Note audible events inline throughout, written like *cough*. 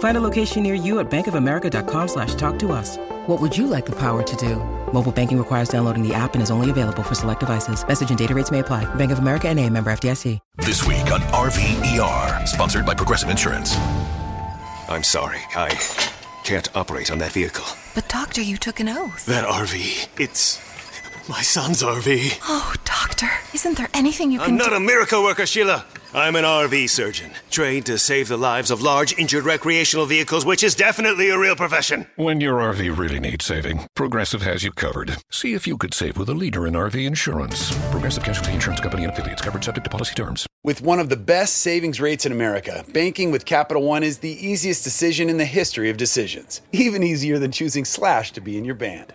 Find a location near you at bankofamerica.com slash talk to us. What would you like the power to do? Mobile banking requires downloading the app and is only available for select devices. Message and data rates may apply. Bank of America and a member FDIC. This week on RVER, sponsored by Progressive Insurance. I'm sorry, I can't operate on that vehicle. But doctor, you took an oath. That RV, it's my son's RV. Oh, doctor, isn't there anything you can do? I'm not do? a miracle worker, Sheila. I'm an RV surgeon, trained to save the lives of large injured recreational vehicles, which is definitely a real profession. When your RV really needs saving, Progressive has you covered. See if you could save with a leader in RV insurance. Progressive Casualty Insurance Company and affiliates covered subject to policy terms. With one of the best savings rates in America, banking with Capital One is the easiest decision in the history of decisions. Even easier than choosing Slash to be in your band.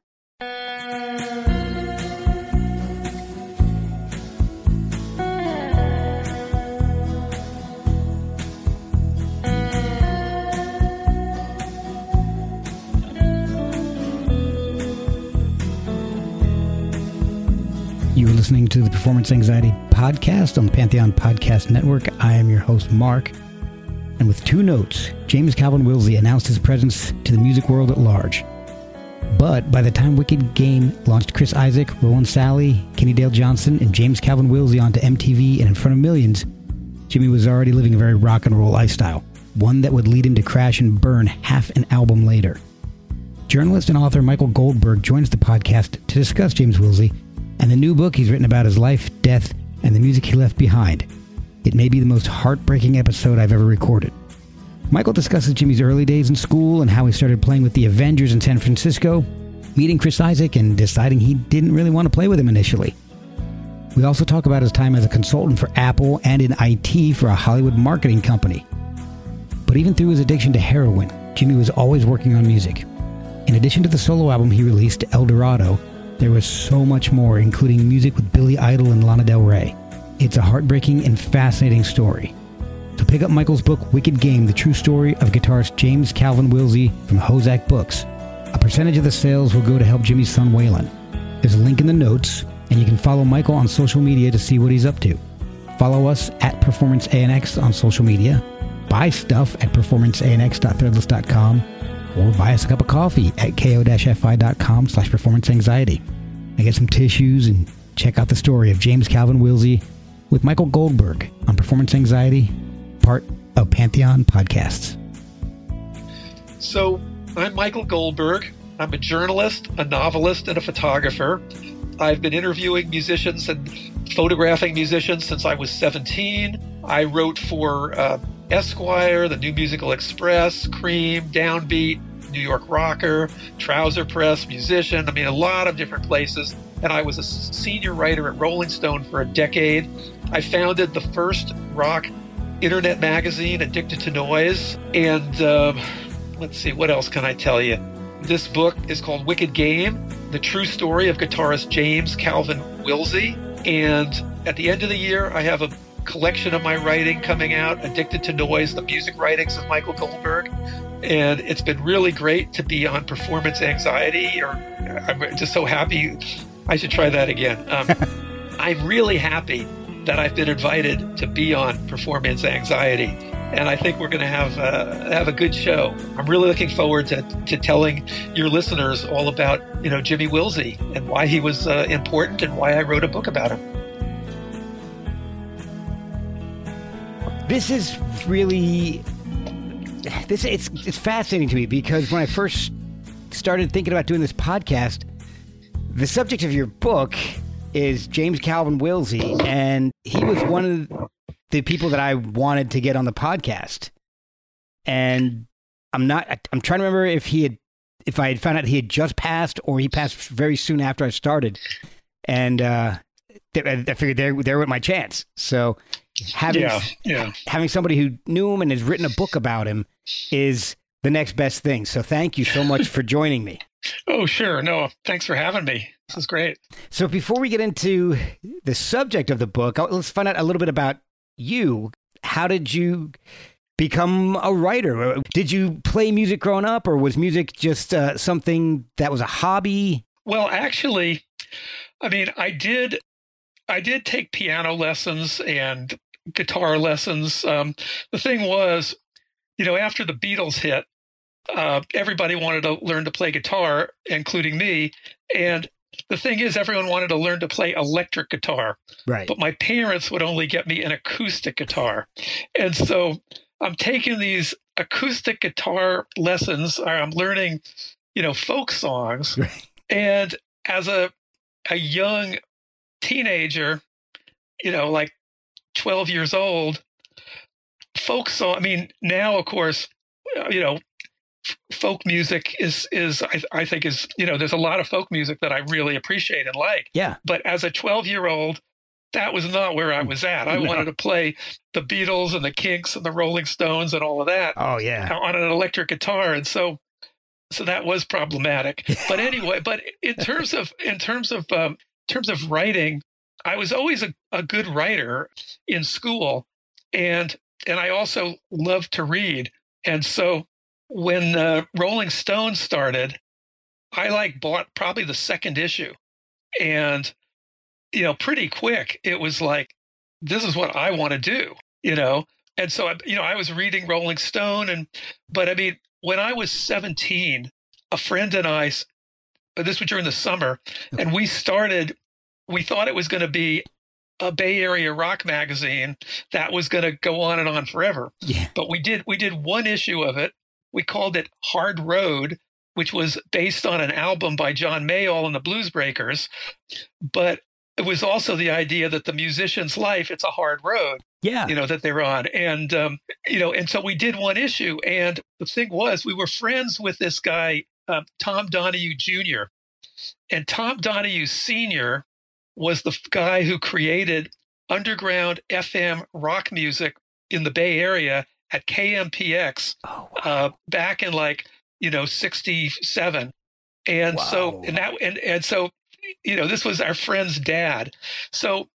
You are listening to the Performance Anxiety Podcast on the Pantheon Podcast Network. I am your host, Mark. And with two notes, James Calvin Wilsey announced his presence to the music world at large. But by the time Wicked Game launched Chris Isaak, Rowland Salley, Kenny Dale Johnson, and James Calvin Wilsey onto MTV and in front of millions, Jimmy was already living a very rock and roll lifestyle, one that would lead him to crash and burn half an album later. Journalist and author Michael Goldberg joins the podcast to discuss James Wilsey and the new book he's written about his life, death, and the music he left behind. It may be the most heartbreaking episode I've ever recorded. Michael discusses Jimmy's early days in school and how he started playing with the Avengers in San Francisco, meeting Chris Isaak and deciding he didn't really want to play with him initially. We also talk about his time as a consultant for Apple and in IT for a Hollywood marketing company. But even through his addiction to heroin, Jimmy was always working on music. In addition to the solo album he released, El Dorado, there was so much more, including music with Billy Idol and Lana Del Rey. It's a heartbreaking and fascinating story. So pick up Michael's book, Wicked Game, the true story of guitarist James Calvin Wilsey from HoZac Books. A percentage of the sales will go to help Jimmy's son Waylon. There's a link in the notes, and you can follow Michael on social media to see what he's up to. Follow us at Performance ANX on social media. Buy stuff at performanceanx.threadless.com or buy us a cup of coffee at ko-fi.com slash performance anxiety. And get some tissues and check out the story of James Calvin Wilsey with Michael Goldberg on Performance Anxiety, part of Pantheon Podcasts. So, I'm Michael Goldberg. I'm a journalist, a novelist, and a photographer. I've been interviewing musicians and photographing musicians since I was 17. I wrote for uh, Esquire, the New Musical Express, Cream, Downbeat, New York Rocker, Trouser Press, musician. I mean, a lot of different places. And I was a senior writer at Rolling Stone for a decade. I founded the first rock internet magazine, Addicted to Noise. And um, let's see, what else can I tell you? This book is called Wicked Game The True Story of Guitarist James Calvin Wilsey. And at the end of the year, I have a collection of my writing coming out Addicted to Noise, the music writings of Michael Goldberg. And it's been really great to be on Performance Anxiety, or I'm just so happy. I should try that again. Um, *laughs* I'm really happy that I've been invited to be on Performance Anxiety. and I think we're going to have uh, have a good show. I'm really looking forward to, to telling your listeners all about you know Jimmy Wilsey and why he was uh, important and why I wrote a book about him. This is really this it's it's fascinating to me because when I first started thinking about doing this podcast, the subject of your book is James Calvin Wilsey, and he was one of the people that I wanted to get on the podcast. And I'm not. I'm trying to remember if he had, if I had found out he had just passed or he passed very soon after I started. And uh, I figured there there went my chance. So having yeah, yeah. having somebody who knew him and has written a book about him is the next best thing. So thank you so much for joining me. Oh, sure. No, thanks for having me. This is great. So before we get into the subject of the book, let's find out a little bit about you. How did you become a writer? Did you play music growing up, or was music just uh, something that was a hobby? Well, actually, I mean, I did. I did take piano lessons and guitar lessons. Um, the thing was, you know, after the Beatles hit, uh, everybody wanted to learn to play guitar, including me. And the thing is, everyone wanted to learn to play electric guitar. Right. But my parents would only get me an acoustic guitar. And so I'm taking these acoustic guitar lessons, or I'm learning, you know, folk songs. *laughs* Right. And as a a young teenager, you know, like 12 years old, folk song. I mean, now of course, you know, folk music is is I, I, think is you know there's a lot of folk music that I really appreciate and like. Yeah. But as a 12 year old, that was not where I was at. I no. wanted to play the Beatles and the Kinks and the Rolling Stones and all of that. Oh yeah. On an electric guitar, and so so that was problematic. *laughs* but anyway, but in terms of in terms of um, in terms of writing, I was always a, a good writer in school, and and I also loved to read, and so when uh, Rolling Stone started, I like bought probably the second issue, and you know, pretty quick it was like, this is what I want to do, you know. And so, I, you know, I was reading Rolling Stone, and but I mean, when I was seventeen, a friend and I, this was during the summer, and we started. We thought it was going to be a Bay Area rock magazine that was going to go on and on forever. Yeah. But we did we did one issue of it, we called it Hard Road, which was based on an album by John Mayall and the Blues Breakers. But it was also the idea that the musician's life, it's a hard road. Yeah. You know, that they're on. And, um, you know, and so we did one issue. And the thing was, we were friends with this guy, uh, Tom Donahue Jr. And Tom Donahue Sr. was the guy who created underground FM rock music in the Bay Area at KMPX oh, wow. uh, back in like you know '67, and wow. so and that and and so you know this was our friend's dad. So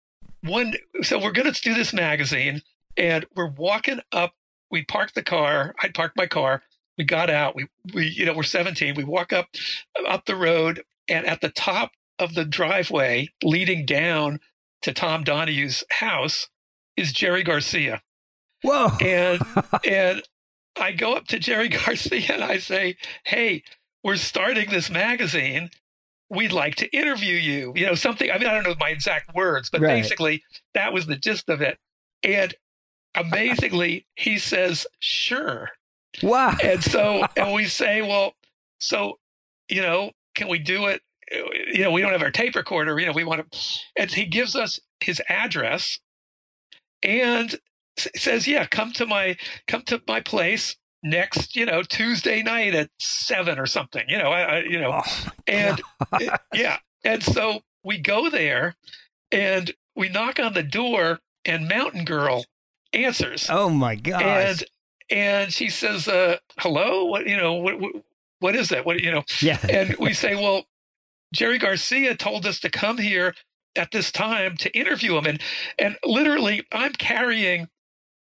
one, so we're going to do this magazine, and we're walking up. We parked the car. I parked my car. We got out. We we you know we're 17. We walk up up the road, and at the top of the driveway leading down to Tom Donahue's house is Jerry Garcia. Whoa. And *laughs* and I go up to Jerry *laughs* Garcia and I say, "Hey, we're starting this magazine. We'd like to interview you." You know, something. I mean, I don't know my exact words, but right. basically that was the gist of it. And amazingly, he says, "Sure." Wow. And so, *laughs* and we say, "Well, so, you know, can we do it?" You know, we don't have our tape recorder. You know, we want to. And he gives us his address, and says, "Yeah, come to my come to my place next, you know, Tuesday night at seven or something." You know, I, I you know, oh and it, yeah, and so we go there, and we knock on the door, and Mountain Girl answers. Oh my god! And and she says, uh, "Hello, what you know, what, what what is that? What you know?" Yeah, and we say, "Well." Jerry Garcia told us to come here at this time to interview him. And and literally I'm carrying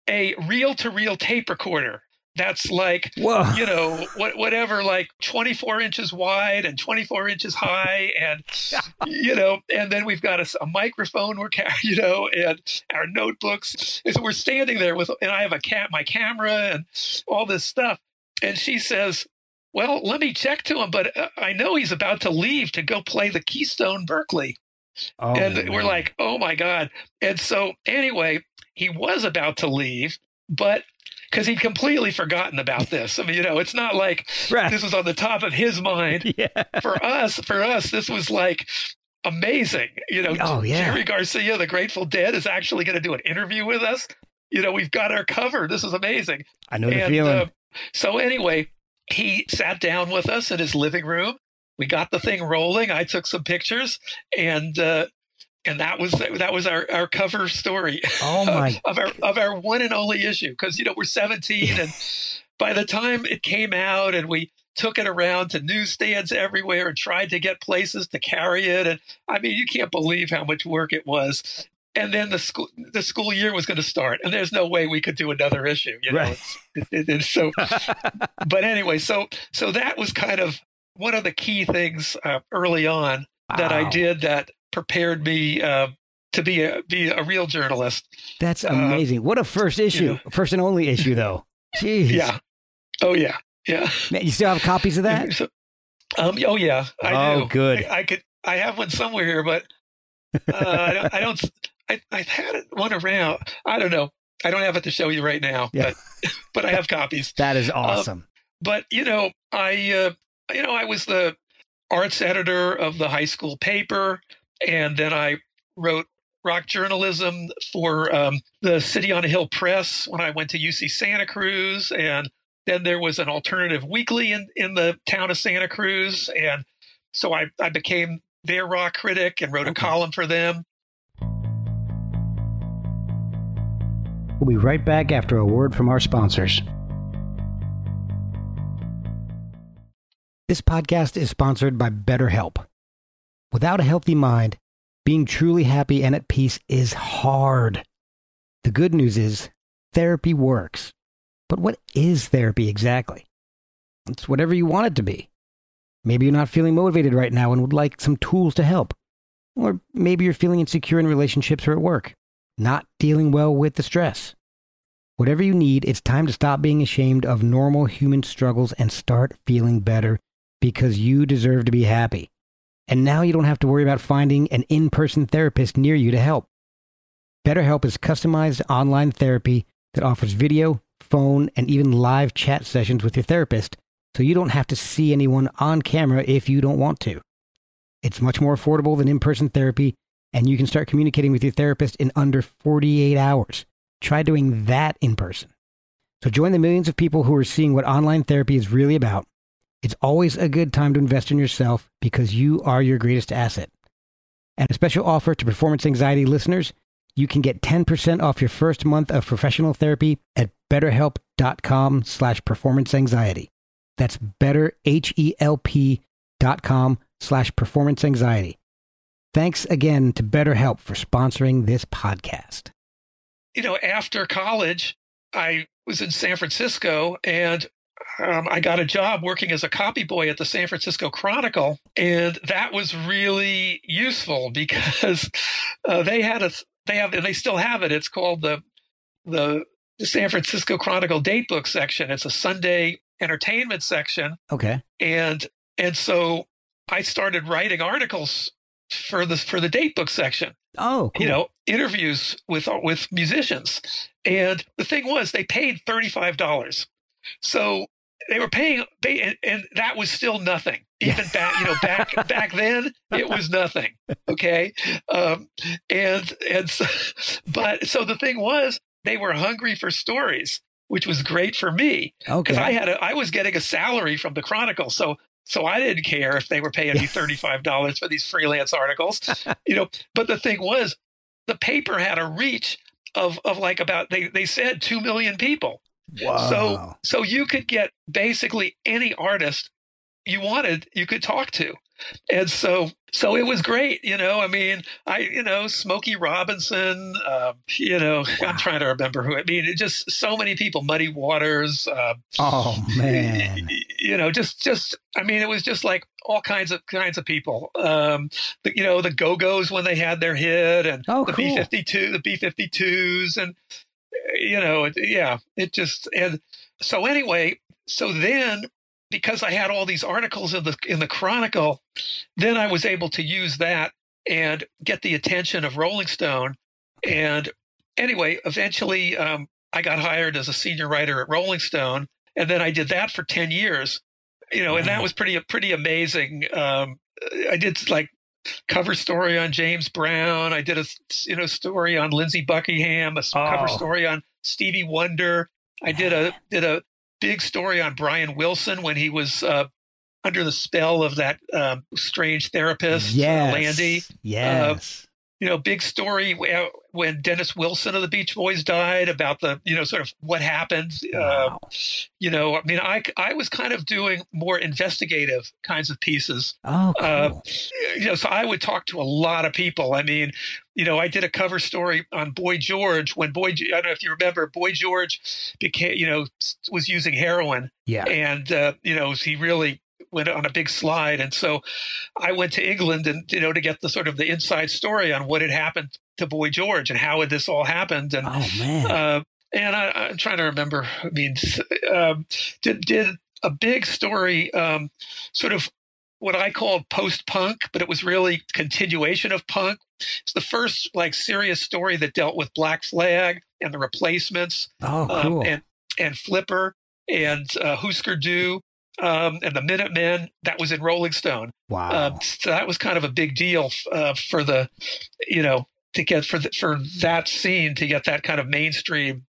a reel to reel tape recorder that's like Whoa. you know what, whatever like 24 inches wide and 24 inches high and *laughs* you know and then we've got a, a microphone we're carrying *laughs* you know and our notebooks. And so we're standing there with and i have a cat my camera and all this stuff. And she says well let me check to him but uh, i know he's about to leave to go play the keystone berkeley Oh, and man. we're like, oh my God. And so, anyway, he was about to leave, but because he'd completely forgotten about *laughs* this. I mean, you know, it's not like Right. this was on the top of his mind. *laughs* yeah. For us, for us, this was like amazing. You know, Oh, yeah. Jerry Garcia, the Grateful Dead, is actually going to do an interview with us. You know, we've got our cover. This is amazing. I know the And, feeling. uh, so anyway, he sat down with us in his living room. We got the thing rolling. I took some pictures, and uh, and that was that was our, our cover story oh *laughs* my. of our of our one and only issue. Because you know we're 17, and by the time it came out, and we took it around to newsstands everywhere and tried to get places to carry it, and I mean you can't believe how much work it was. And then the school the school year was going to start, and there's no way we could do another issue. You know, Right. it's, it, it, so *laughs* but anyway, so so that was kind of one of the key things uh, early on that I did that prepared me uh, to be a be a real journalist. That's uh, amazing. what a first issue. know. First and only issue, though. *laughs* Jeez. Yeah. Oh yeah. Yeah. Man, you still have copies of that? So- um. Oh yeah. I Oh, do. good. I, I could. I have one somewhere here, but uh, I don't. I don't. I, I've had it- one around. I don't know. I don't have it to show you right now, Yeah. but *laughs* but I have copies. That is awesome. but you know i uh, you know i was the arts editor of the high school paper and then i wrote rock journalism for um, the city on a hill press when i went to uc santa cruz and then there was an alternative weekly in, in the town of santa cruz and so i, I became their rock critic and wrote a column for them We'll be right back after a word from our sponsors. This podcast is sponsored by BetterHelp. Without a healthy mind, being truly happy and at peace is hard. The good news is therapy works. But what is therapy exactly? It's whatever you want it to be. Maybe you're not feeling motivated right now and would like some tools to help. Or maybe you're feeling insecure in relationships or at work, not dealing well with the stress. Whatever you need, it's time to stop being ashamed of normal human struggles and start feeling better because you deserve to be happy. And now you don't have to worry about finding an in person therapist near you to help. BetterHelp is customized online therapy that offers video, phone, and even live chat sessions with your therapist, so you don't have to see anyone on camera if you don't want to. It's much more affordable than in person therapy, and you can start communicating with your therapist in under 48 hours. Try doing that in person. So join the millions of people who are seeing what online therapy is really about. It's always a good time to invest in yourself because you are your greatest asset. And a special offer to performance anxiety listeners, you can get 10% off your first month of professional therapy at betterhelp.com slash performance anxiety. That's betterhelp.com slash performance anxiety. Thanks again to BetterHelp for sponsoring this podcast. you know, after college, I was in San Francisco and um, I got a job working as a copy boy at the San Francisco Chronicle. And that was really useful because *laughs* uh, they had a, they have, and they still have it. It's called the, the, the San Francisco Chronicle datebook section. It's a Sunday entertainment section. Okay. And, and so I started writing articles for the, for the date book section. Oh, cool. you know interviews with with musicians. And the thing was they paid $35 so they were paying they and, and that was still nothing. Even back you know back *laughs* back then it was nothing. Okay? Um and and so, *laughs* but so the thing was they were hungry for stories which was great for me. Okay. because I had a, I was getting a salary from the Chronicle, so so I didn't care if they were paying me *laughs* thirty five dollars for these freelance articles, you know. But the thing was, the paper had a reach of of like about they they said two million people, wow. so so you could get basically any artist you wanted, you could talk to. And so so it was great, you know. I mean, I you know Smokey Robinson, uh, you know, wow. *laughs* I'm trying to remember who. I mean, it just so many people, Muddy Waters. Uh, oh man, you know, just just I mean, it was just like all kinds of kinds of people. Um, the, you know, the Go Go's when they had their hit, and oh, the B fifty two, the B fifty twos, and you know, it, yeah, it just and so anyway, so then because I had all these articles in the in the Chronicle, then I was able to use that and get the attention of Rolling Stone. And anyway, eventually um, I got hired as a senior writer at Rolling Stone, and then I did that for ten years. You know, and that was pretty pretty amazing. Um, I did like cover story on James Brown. I did a you know story on Lindsey Buckingham, a oh. cover story on Stevie Wonder. I did a did a big story on Brian Wilson when he was uh, under the spell of that uh, strange therapist, yes. uh, Landy. Yes. You know, big story when Dennis Wilson of the Beach Boys died about the, you know, sort of what happened. Uh, wow. Uh, you know, I mean, I, I was kind of doing more investigative kinds of pieces. Oh, uh, cool. uh, you know, so I would talk to a lot of people. I mean, you know, I did a cover story on Boy George when Boy, I don't know if you remember, Boy George became, you know, was using heroin. Yeah. And, uh, you know, he really went on a big slide. And so I went to England and, you know, to get the sort of the inside story on what had happened to Boy George and how had this all happened. And, oh, man. Uh, and I, am trying to remember, I mean, um, did, did a big story, um, sort of what I called post punk, but it was really continuation of punk. It's the first like serious story that dealt with Black Flag and the replacements. Oh, cool. Um, and, and Flipper and uh, Husker Du um, and the Minutemen. That was in Rolling Stone. Wow. Uh, so that was kind of a big deal uh, for the, you know, to get for the, for that scene to get that kind of mainstream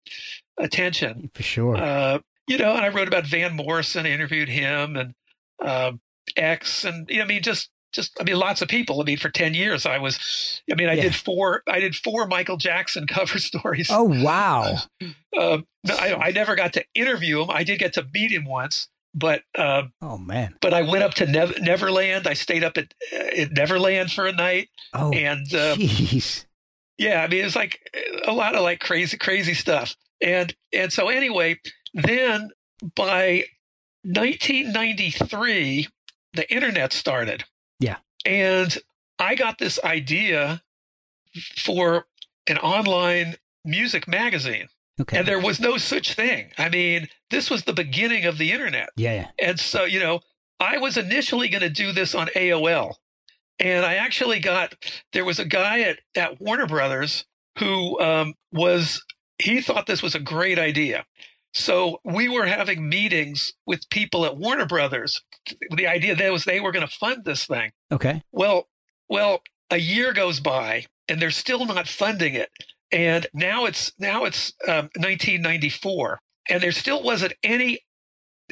attention. For sure. Uh, you know, and I wrote about Van Morrison, I interviewed him, and um, X, and you know, I mean, just just I mean, lots of people. I mean, for ten years, I was. I mean, I yeah. did four. I did four Michael Jackson *laughs* cover stories. Oh wow! Uh, *laughs* I, I never got to interview him. I did get to meet him once, but uh, oh man! But I went up to Nev- Neverland. I stayed up at, at Neverland for a night. Oh, and uh, jeez. Yeah, I mean, it's like a lot of like crazy, crazy stuff. And and so anyway, then by 1993, the internet started. Yeah. And I got this idea for an online music magazine. Okay. And there was no such thing. I mean, this was the beginning of the internet. Yeah. yeah. And so, you know, I was initially going to do this on AOL. And I actually got, there was a guy at, at Warner Brothers who um, was, he thought this was a great idea. So we were having meetings with people at Warner Brothers. The idea there was they were going to fund this thing. Okay. Well, well, a year goes by and they're still not funding it. And now it's now it's um, 1994, and there still wasn't any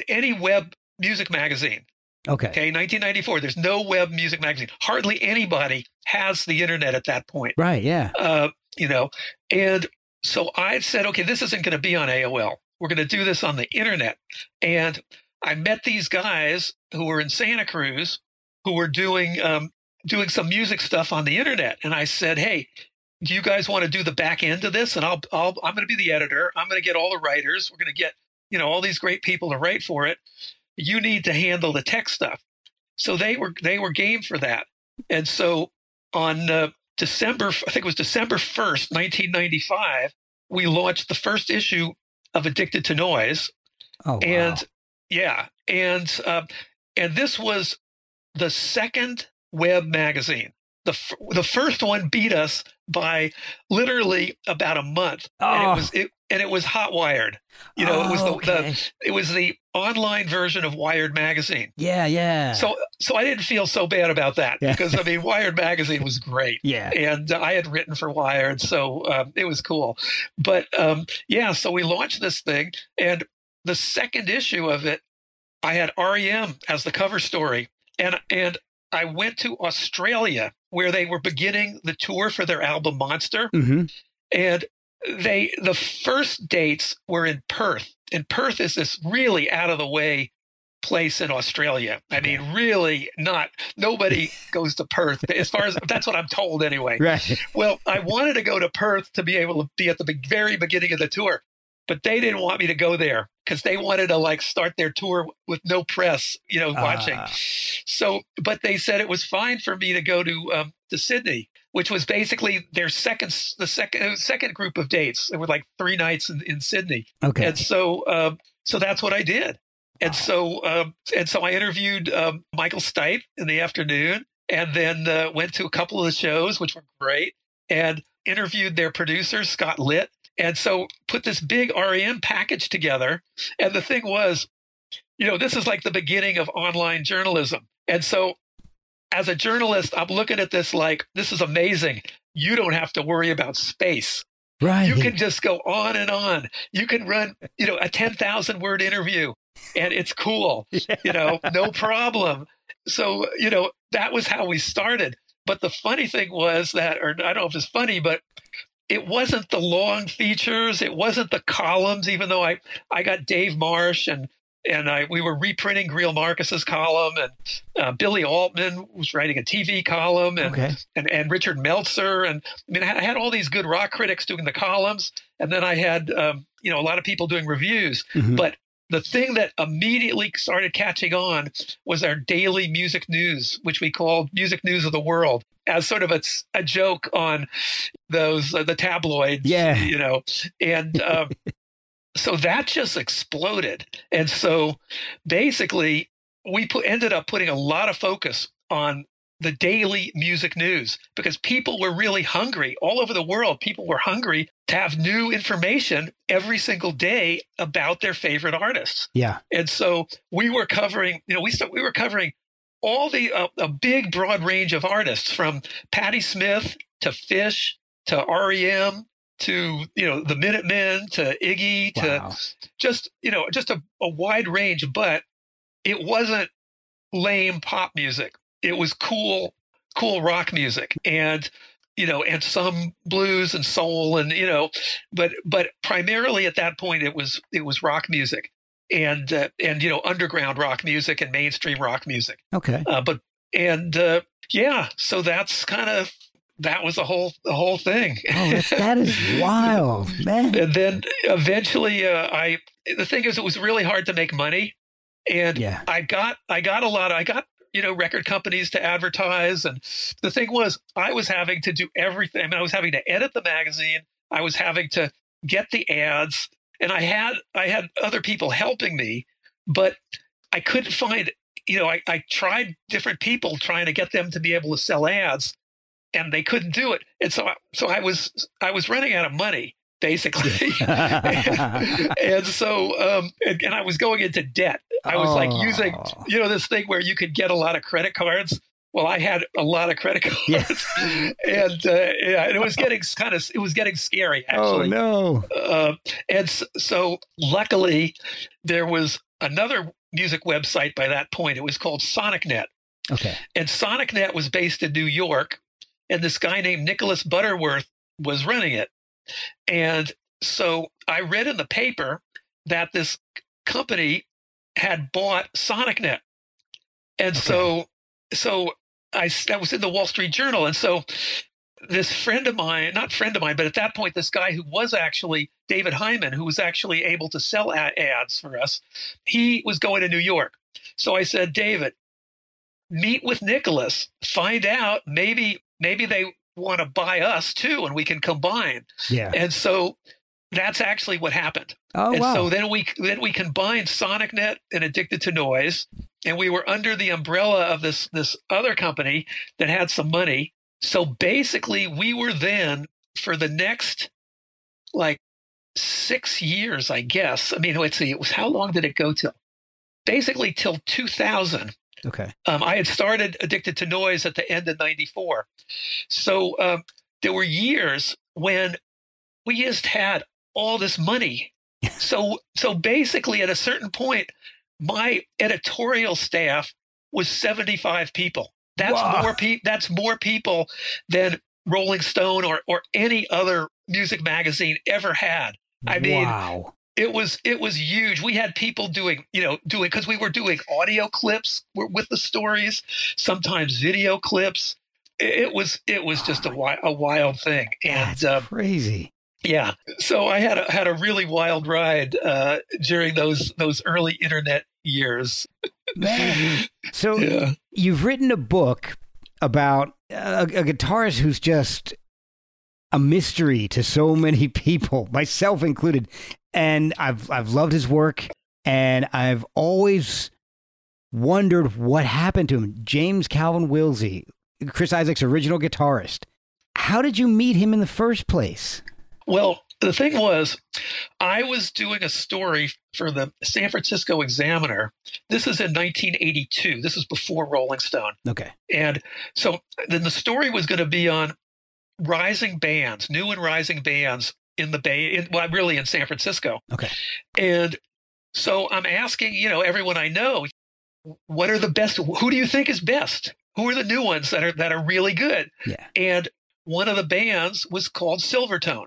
any web music magazine. Okay. Okay, 1994. There's no web music magazine. Hardly anybody has the internet at that point. Right. Yeah. Uh, you know, and so I said, okay, this isn't going to be on AOL. We're going to do this on the internet. And I met these guys who were in Santa Cruz who were doing um, doing some music stuff on the internet. And I said, hey, do you guys want to do the back end of this? And I'll, I'll I'm going to be the editor. I'm going to get all the writers. We're going to get you know all these great people to write for it. You need to handle the tech stuff. So they were they were game for that. And so on uh, December, I think it was December 1st, 1995, we launched the first issue of Addicted to Noise. Oh, wow. and yeah, and uh, and this was the second web magazine. The f- the first one beat us by literally about a month. Oh. And it was it, and it was HotWired. You know, oh, it was the, okay. the it was the online version of Wired magazine. Yeah, yeah. So so I didn't feel so bad about that Yeah. because I mean Wired magazine was great. *laughs* Yeah. And uh, I had written for Wired, so um, it was cool. But um, yeah, so we launched this thing, and the second issue of it, I had REM as the cover story, and and I went to Australia where they were beginning the tour for their album Monster, hmm and they the first dates were in Perth. And Perth is this really out of the way place in Australia. I mean, really not. Nobody *laughs* goes to Perth as far as that's what I'm told anyway. Right. Well, I wanted to go to Perth to be able to be at the very beginning of the tour, but they didn't want me to go there because they wanted to like start their tour with no press, you know, watching. Ah. So, but they said it was fine for me to go to um, to Sydney, which was basically their second the second second group of dates. There were like three nights in, in Sydney. Okay. And so, um, so that's what I did. And so, um, and so I interviewed um, Michael Stipe in the afternoon, and then uh, went to a couple of the shows, which were great, and interviewed their producer Scott Litt, and so put this big REM package together. And the thing was, you know, this is like the beginning of online journalism, and so as a journalist, I'm looking at this like this is amazing. You don't have to worry about space. Right. You can just go on and on. You can run, you know, a 10,000 word interview and it's cool, *laughs* you know, no problem. So, you know, that was how we started. But the funny thing was that, or I don't know if it's funny, but it wasn't the long features. It wasn't the columns, even though I, I got Dave Marsh and and I, we were reprinting Greil Marcus's column, and uh, Billy Altman was writing a TV column, and, Okay. and and Richard Meltzer, and I mean, I had, all these good rock critics doing the columns, and then I had um, you know a lot of people doing reviews. Mhm. But the thing that immediately started catching on was our daily music news, which we called Music News of the World, as sort of a, a joke on those uh, the tabloids, Yeah. you know, and. Um, *laughs* so that just exploded and so basically we put, ended up putting a lot of focus on the daily music news because people were really hungry all over the world people were hungry to have new information every single day about their favorite artists Yeah. and so we were covering you know we we were covering all the uh, a big broad range of artists from Patti Smith to Phish to REM to you know the Minutemen to Iggy to Wow. just you know just a, a wide range but it wasn't lame pop music it was cool cool rock music and you know and some blues and soul and you know but but primarily at that point it was it was rock music and uh, and you know underground rock music and mainstream rock music Okay. uh, but and uh, yeah so that's kind of that was the whole the whole thing Oh, that's, that is *laughs* wild, man. and then eventually uh, i the thing is it was really hard to make money and Yeah. i got i got a lot i got you know record companies to advertise. And the thing was i was having to do everything. I, mean, I was having to edit the magazine. I was having to get the ads. And i had i had other people helping me but i couldn't find you know i, I tried different people trying to get them to be able to sell ads and they couldn't do it. And so I, so i was i was running out of money basically *laughs* *laughs* and so um and, and i was going into debt i was like using Oh. you know this thing where you could get a lot of credit cards well i had a lot of credit cards Yeah. *laughs* and uh, yeah, and it was getting kind of it was getting scary Oh actually no. uh, and s- so luckily there was another music website by that point it was called sonicnet Okay. and SonicNet was based in New York, and this guy named Nicholas Butterworth was running it. And so I read in the paper that this company had bought SonicNet, and so so I that was in the Wall Street Journal, and so this friend of mine, not friend of mine, but at that point, this guy who was actually David Hyman, who was actually able to sell a- ads for us, he was going to New York. So I said, David, meet with Nicholas, find out. Maybe maybe they want to buy us too, and we can combine. Yeah. And so that's actually what happened. Oh and wow. so then we then we combined SonicNet and Addicted to Noise, and we were under the umbrella of this this other company that had some money. So basically, we were then for the next like six years, I guess. I mean, let's see, it was how long did it go till? Basically, till 2000. Okay. Um, I had started Addicted to Noise at the end of 94. So um, there were years when we just had all this money. *laughs* so so basically at a certain point, my editorial staff was 75 people. That's Wow. more pe- that's more people than Rolling Stone or or any other music magazine ever had. I mean, wow. It was it was huge. We had people doing you know doing because we were doing audio clips with the stories, sometimes video clips. It was it was just a, a wild thing, and That's um, crazy. Yeah, so I had a, had a really wild ride uh, during those those early internet years. Man. *laughs* So yeah. you've written a book about a, a guitarist who's just a mystery to so many *laughs* people, myself included. And I've I've loved his work, and I've always wondered what happened to him. James Calvin Wilsey, Chris Isaak's original guitarist. How did you meet him in the first place? Well, the thing was, I was doing a story for the San Francisco Examiner. This is in 1982. This is before Rolling Stone. Okay. And so then the story was going to be on rising bands, new and rising bands in the Bay, in, well, really in San Francisco. Okay. And so I'm asking, you know, everyone I know, what are the best? Who do you think is best? Who are the new ones that are that are really good? Yeah. And one of the bands was called Silvertone.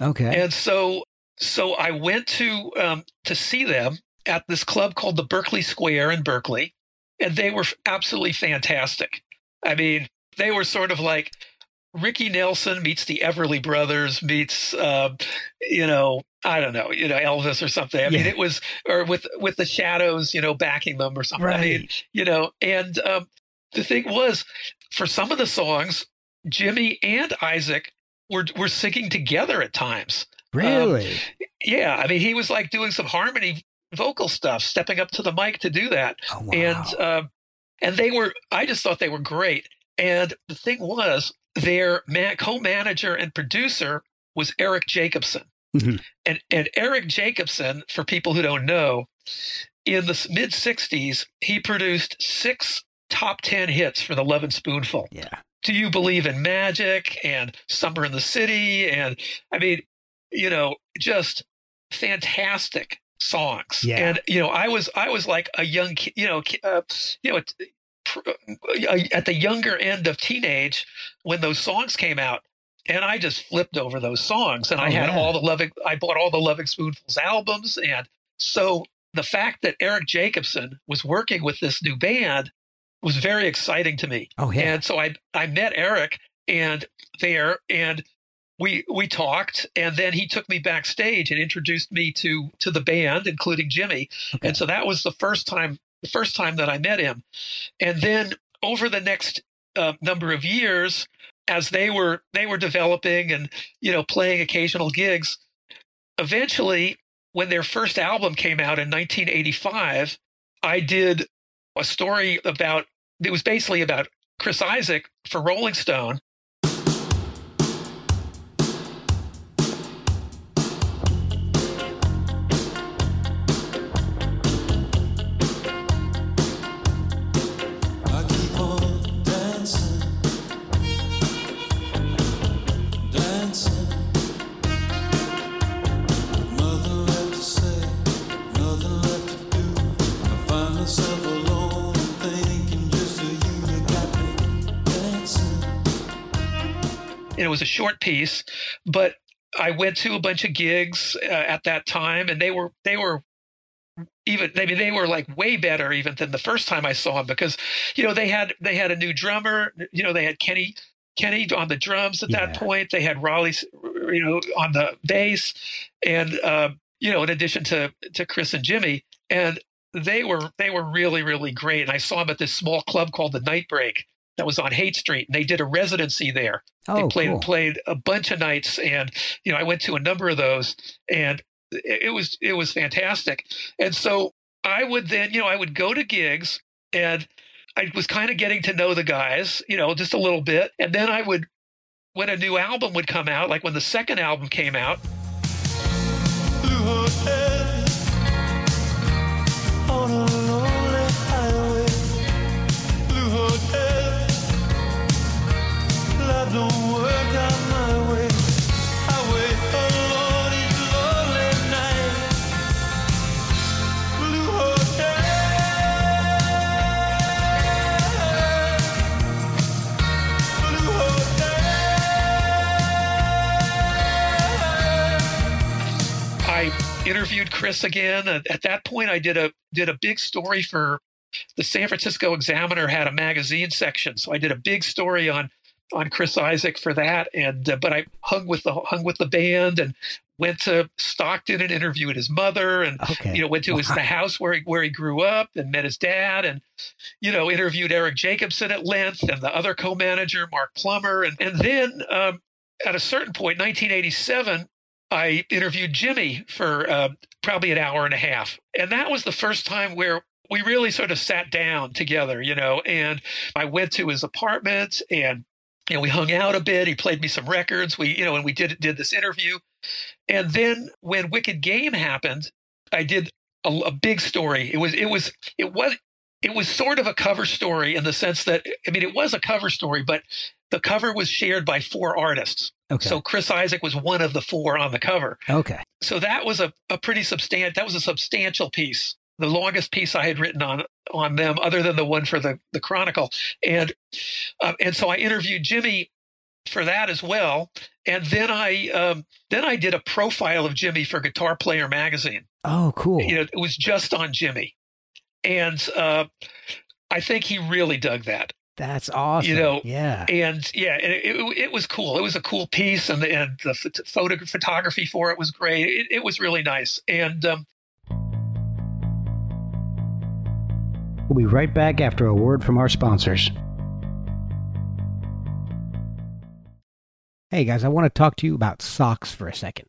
Okay. And so so I went to um, to see them at this club called the Berkeley Square in Berkeley, and they were absolutely fantastic. I mean, they were sort of like Ricky Nelson meets the Everly Brothers meets, uh, you know, I don't know, you know, Elvis or something. I yeah. mean, it was, or with with the Shadows, you know, backing them or something. Right. I mean, you know, and um, the thing was, for some of the songs, Jimmy and Isaak were were singing together at times. Um, really? Um, yeah. I mean, he was like doing some harmony vocal stuff, stepping up to the mic to do that. Oh, wow. And uh, and they were. I just thought they were great. And the thing was, their man, co-manager and producer was Erik Jacobsen. Mm-hmm. And and Erik Jacobsen, for people who don't know, in the mid '60s, he produced six top ten hits for the Lovin' Spoonful. Yeah. Do you believe in magic and Summer in the City? And I mean, you know, just fantastic songs. Yeah. And you know, I was I was like a young, you know, uh, you know, at the younger end of teenage when those songs came out and I just flipped over those songs and oh, I had yeah. all the loving I bought all the loving Spoonfuls albums and so the fact that Erik Jacobsen was working with this new band was very exciting to me. Oh yeah. And so I I met Eric and there and we we talked and then he took me backstage and introduced me to to the band including Jimmy. Okay. And so that was the first time the first time that I met him. And then over the next uh, number of years, as they were they were developing and you know playing occasional gigs, eventually when their first album came out in 1985, I did a story about it was basically about Chris Isaak for Rolling Stone it was a short piece, but I went to a bunch of gigs uh, at that time, and they were they were even I mean they were like way better even than the first time I saw them because you know they had they had a new drummer, you know they had Kenny Kenny on the drums at yeah. that point, they had Raleigh you know on the bass, and uh, you know in addition to to Chris and Jimmy, and they were they were really really great. And I saw them at this small club called the Night Break that was on Haight Street, and they did a residency there. Oh, they played cool. played a bunch of nights, and you know I went to a number of those, and it, it was it was fantastic. And so I would then you know I would go to gigs, and I was kind of getting to know the guys, you know, just a little bit, and then I would when a new album would come out, like when the second album came out. Interviewed Chris again. At that point, I did a did a big story for the San Francisco Examiner had a magazine section, so I did a big story on on Chris Isaak for that. And uh, but I hung with the hung with the band and went to Stockton and interviewed his mother, and okay. you know went to his the house where he, where he grew up and met his dad, and you know interviewed Erik Jacobsen at length and the other co-manager Mark Plummer, and and then um, at a certain point, 1987. I interviewed Jimmy for uh, probably an hour and a half. And that was the first time where we really sort of sat down together, you know, and I went to his apartment and you know, we hung out a bit. He played me some records. We, you know, and we did did this interview. And then when Wicked Game happened, I did a, a big story. It was it was it was it was sort of a cover story in the sense that I mean it was a cover story, but the cover was shared by four artists. Okay. So Chris Isaak was one of the four on the cover. Okay. So that was a, a pretty substantial that was a substantial piece the longest piece I had written on on them, other than the one for the the Chronicle, and uh, and so I interviewed Jimmy for that as well, and then I um, then I did a profile of Jimmy for Guitar Player magazine. Oh, cool! You know, it was just on Jimmy, and uh, I think he really dug that. That's awesome. You know, yeah, and yeah, it, it, it was cool. It was a cool piece, and the, and the photo, photography for it was great. It, it was really nice, and um, We'll be right back after a word from our sponsors. Hey guys, I want to talk to you about socks for a second.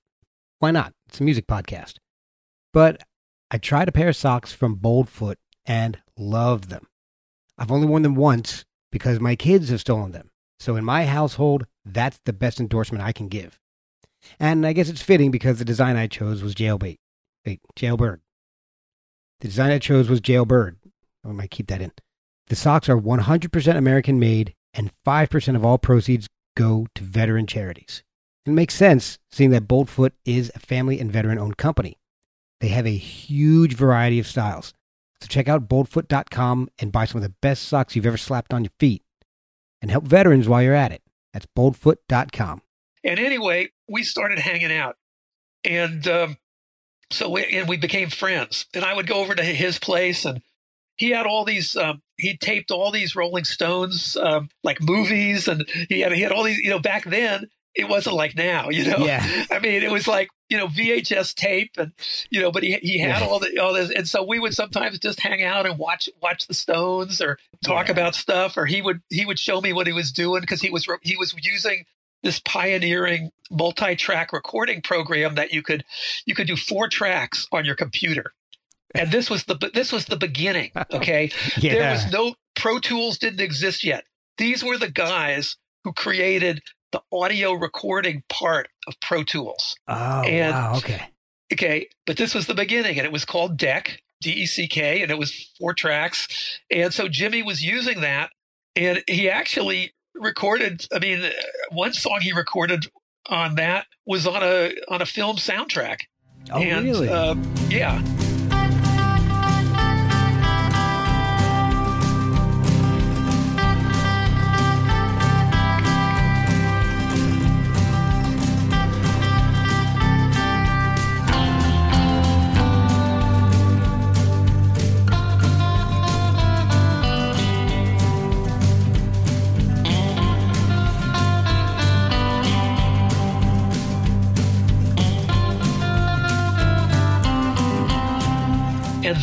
Why not? It's a music podcast. But I tried a pair of socks from Boldfoot and love them. I've only worn them once because my kids have stolen them. So in my household, that's the best endorsement I can give. And I guess it's fitting because the design I chose was jailbait. Wait, jailbird. The design I chose was jailbird. I might keep that in. The socks are 100% American made, and 5% of all proceeds go to veteran charities. It makes sense, seeing that Boldfoot is a family and veteran owned company. They have a huge variety of styles. So check out boldfoot.com and buy some of the best socks you've ever slapped on your feet. And help veterans while you're at it. That's boldfoot.com. And anyway, we started hanging out. And um, so we, and we became friends. And I would go over to his place and he had all these um, he taped all these rolling stones um, like movies and he had he had all these you know back then it wasn't like now you know yeah *laughs* i mean it was like you know vhs tape and you know but he, he had yeah. all the all this and so we would sometimes just hang out and watch watch the stones or talk yeah. about stuff or he would he would show me what he was doing because he was he was using this pioneering multi-track recording program that you could you could do four tracks on your computer and this was the this was the beginning. *laughs* Oh, okay, yeah. there was no Pro Tools didn't exist yet. These were the guys who created the audio recording part of Pro Tools. Oh, and, wow. Okay. Okay, but this was the beginning, and it was called Deck, D E C K, and it was four tracks. And so Jimmy was using that, and he actually recorded. I mean, one song he recorded on that was on a on a film soundtrack. Oh, and, really? Uh, yeah.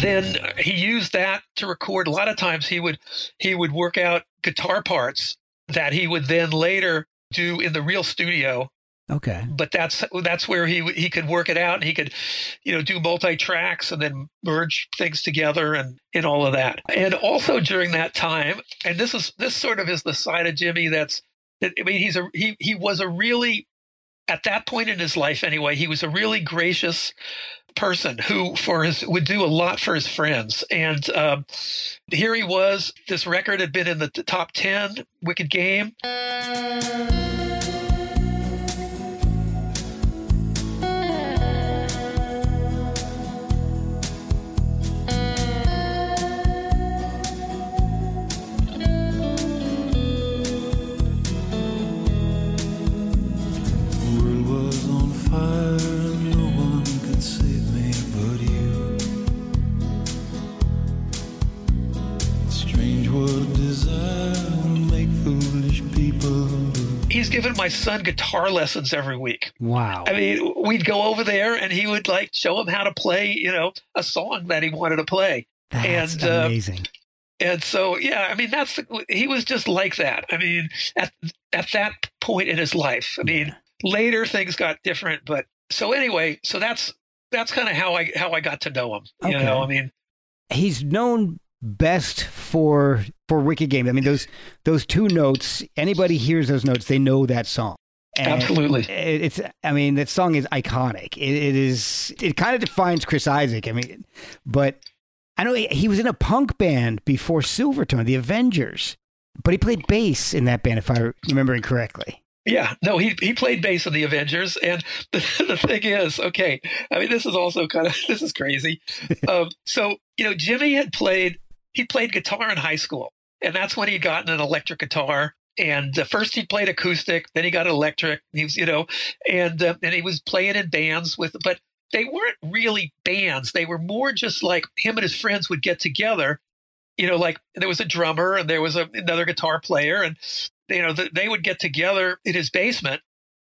Then he used that to record a lot of times he would he would work out guitar parts that he would then later do in the real studio. Okay. But that's that's where he he could work it out. And he could you know do multi tracks and then merge things together and and all of that. And also during that time and this is this sort of is the side of jimmy that's i mean he's a he he was a really at that point in his life anyway he was a really gracious person who for his would do a lot for his friends. And um, here he was. This record had been in the top 10 wicked game. Fire, he's given my son guitar lessons every week. Wow. I mean, we'd go over there and he would like show him how to play, you know, a song that he wanted to play. That's and, uh, amazing. And so, yeah, I mean, that's he was just like that. I mean, at at that point in his life, I mean, later things got different, but so anyway, so that's that's kind of how I how I got to know him. You Okay. know, I mean, He's known best for for Wicked Game. I mean, those those two notes. Anybody hears those notes, they know that song. And Absolutely. it- It's. I mean, that song is iconic. It, it is. It kind of defines Chris Isaak. I mean, but I know he, he was in a punk band before Silvertone, the Avengers, but he played bass in that band, if I remember correctly. Yeah, no, he he played bass in the Avengers, and the, *laughs* the thing is, okay, I mean, this is also kind of *laughs* this is crazy. *laughs* um, so you know, Jimmy had played he played guitar in high school, and that's when he'd gotten an electric guitar. And uh, first he played acoustic, then he got electric. He was, you know, and uh, and he was playing in bands with, but they weren't really bands. They were more just like him and his friends would get together. You know, like there was a drummer and there was a, another guitar player, and you know th- they would get together in his basement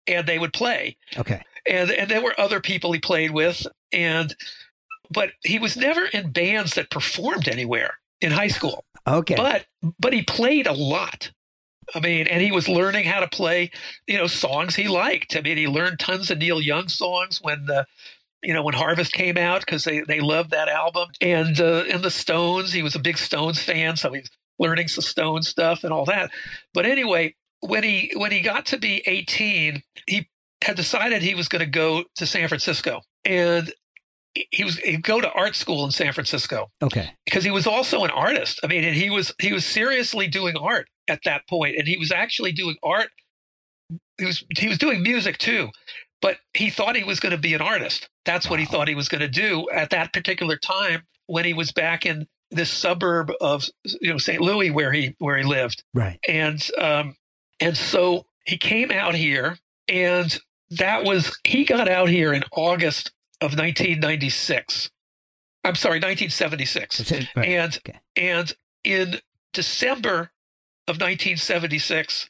and they would play Okay. and and there were other people he played with and but he was never in bands that performed anywhere in high school Okay. but but he played a lot. I mean and he was learning how to play you know songs he liked. I mean he learned tons of neil young songs when the you know when harvest came out because they they loved that album. And uh, and the stones he was a big stones fan so he's learning some stone stuff and all that. But anyway when he when he got to be 18 he had decided he was going to go to san francisco. And he was he'd go to art school in san francisco okay. because he was also an artist. I mean, and he was he was seriously doing art at that point, and he was actually doing art. He was he was doing music too, but he thought he was going to be an artist. That's what he thought he was going to do at that particular time when he was back in this suburb of you know St. Louis where he where he lived, Right. and um and so he came out here, and that was he got out here in August of 1996. I'm sorry, 1976. Right. And Okay. and in December of 1976,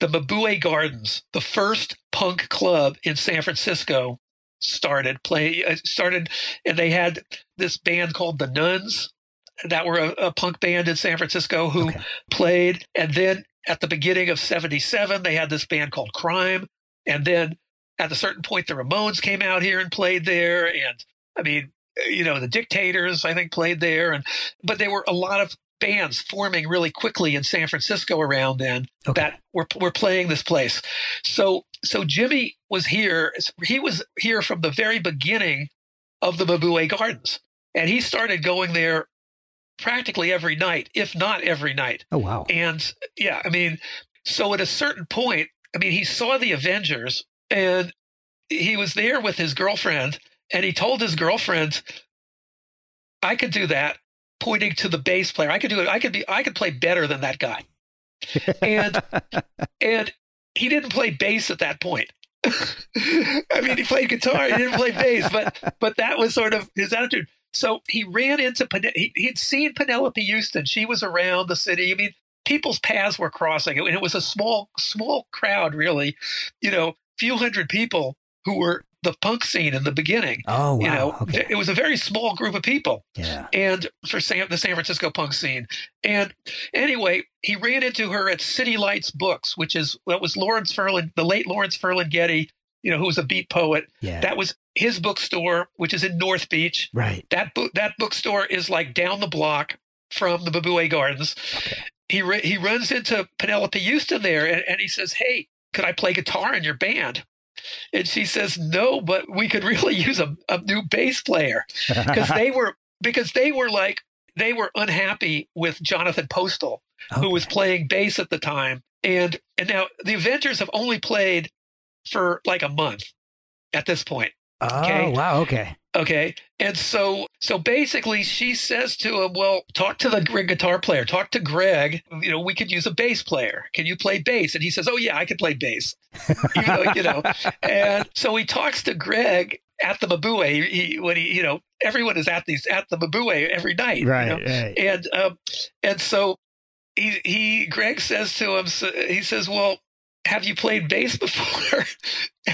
the Mabuhay Gardens, the first punk club in San Francisco, started play uh, started, and they had this band called the Nuns, that were a, a punk band in San Francisco who Okay. played, and then at the beginning of '77, they had this band called Crime, and then at a certain point, the Ramones came out here and played there, and I mean, you know, the Dictators, I think, played there, and but there were a lot of bands forming really quickly in San Francisco around then Okay. that were were playing this place. So so Jimmy was here. He was here from the very beginning of the Mabuhay Gardens, and he started going there practically every night, if not every night. Oh wow. And yeah, I mean, so at a certain point, I mean, he saw the Avengers and he was there with his girlfriend and he told his girlfriend, I could do that, pointing to the bass player. I could do it. I could be, I could play better than that guy. And, *laughs* and he didn't play bass at that point. *laughs* I mean, he played guitar, he didn't play bass, but, but that was sort of his attitude. So he ran into, Pen- he, he'd seen Penelope Houston. She was around the city. I mean, people's paths were crossing and it was a small small crowd really you know few hundred people who were the punk scene in the beginning Oh wow. you know okay. it was a very small group of people Yeah. and for San, the San Francisco punk scene. And anyway, he ran into her at City Lights Books, which is what was Lawrence Ferlin, the late Lawrence Ferlinghetti, you know, who was a beat poet. Yeah. That was his bookstore, which is in North Beach. right. That book, that bookstore is like down the block from the Mabuhay Gardens. Okay. He ra- he runs into Penelope Houston there, and, and he says, "Hey, could I play guitar in your band?" And she says, "No, but we could really *laughs* use a, a new bass player." because they were because they were like they were unhappy with Jonathan Postal, who was playing bass at the time, and and now the Avengers have only played for like a month at this point. Oh okay. wow. Okay. Okay, and so so basically, she says to him, "Well, talk to the guitar player. Talk to Greg. You know, we could use a bass player. Can you play bass?" And he says, "Oh yeah, I could play bass." *laughs* Though, you know, and so he talks to Greg at the Mabuhay. He, he when he you know everyone is at these at the Mabuhay every night, you Right. know? Right. and um, and so he he Greg says to him, so- he says, "Well, have you played bass before? *laughs*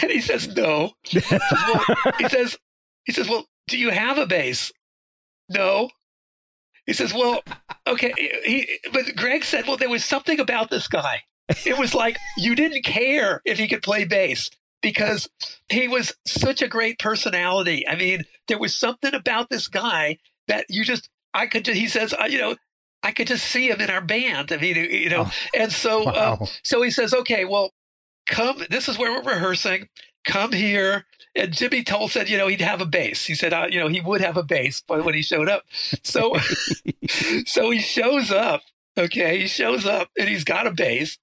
And he says, no. He says, well, he says, he says, well, do you have a bass? No. He says, well, okay. He, but Greg said, well, there was something about this guy. It was like you didn't care if he could play bass because he was such a great personality. I mean, there was something about this guy that you just, I could, he says, uh, you know, I could just see him in our band. I mean, you know, oh, and so, wow. uh, so he says, okay, well, come, this is where we're rehearsing. Come here. And Jimmy told said, you know, he'd have a bass. He said, uh, you know, he would have a bass when he showed up. So, *laughs* so he shows up. Okay, he shows up and he's got a bass,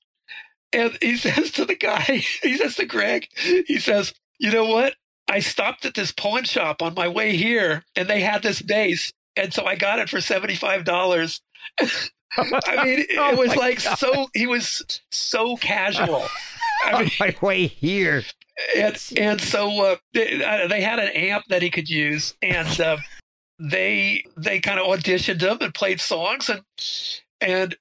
And he *laughs* says to the guy, he says to Greg, he says, you know what? I stopped at this pawn shop on my way here and they had this bass, And so I got it for $75. *laughs* I mean, it oh was like God. so, he was so casual. I mean, my way here. And, and so uh, they, uh, they, had an amp that he could use, and uh, they they kind of auditioned him and played songs, and and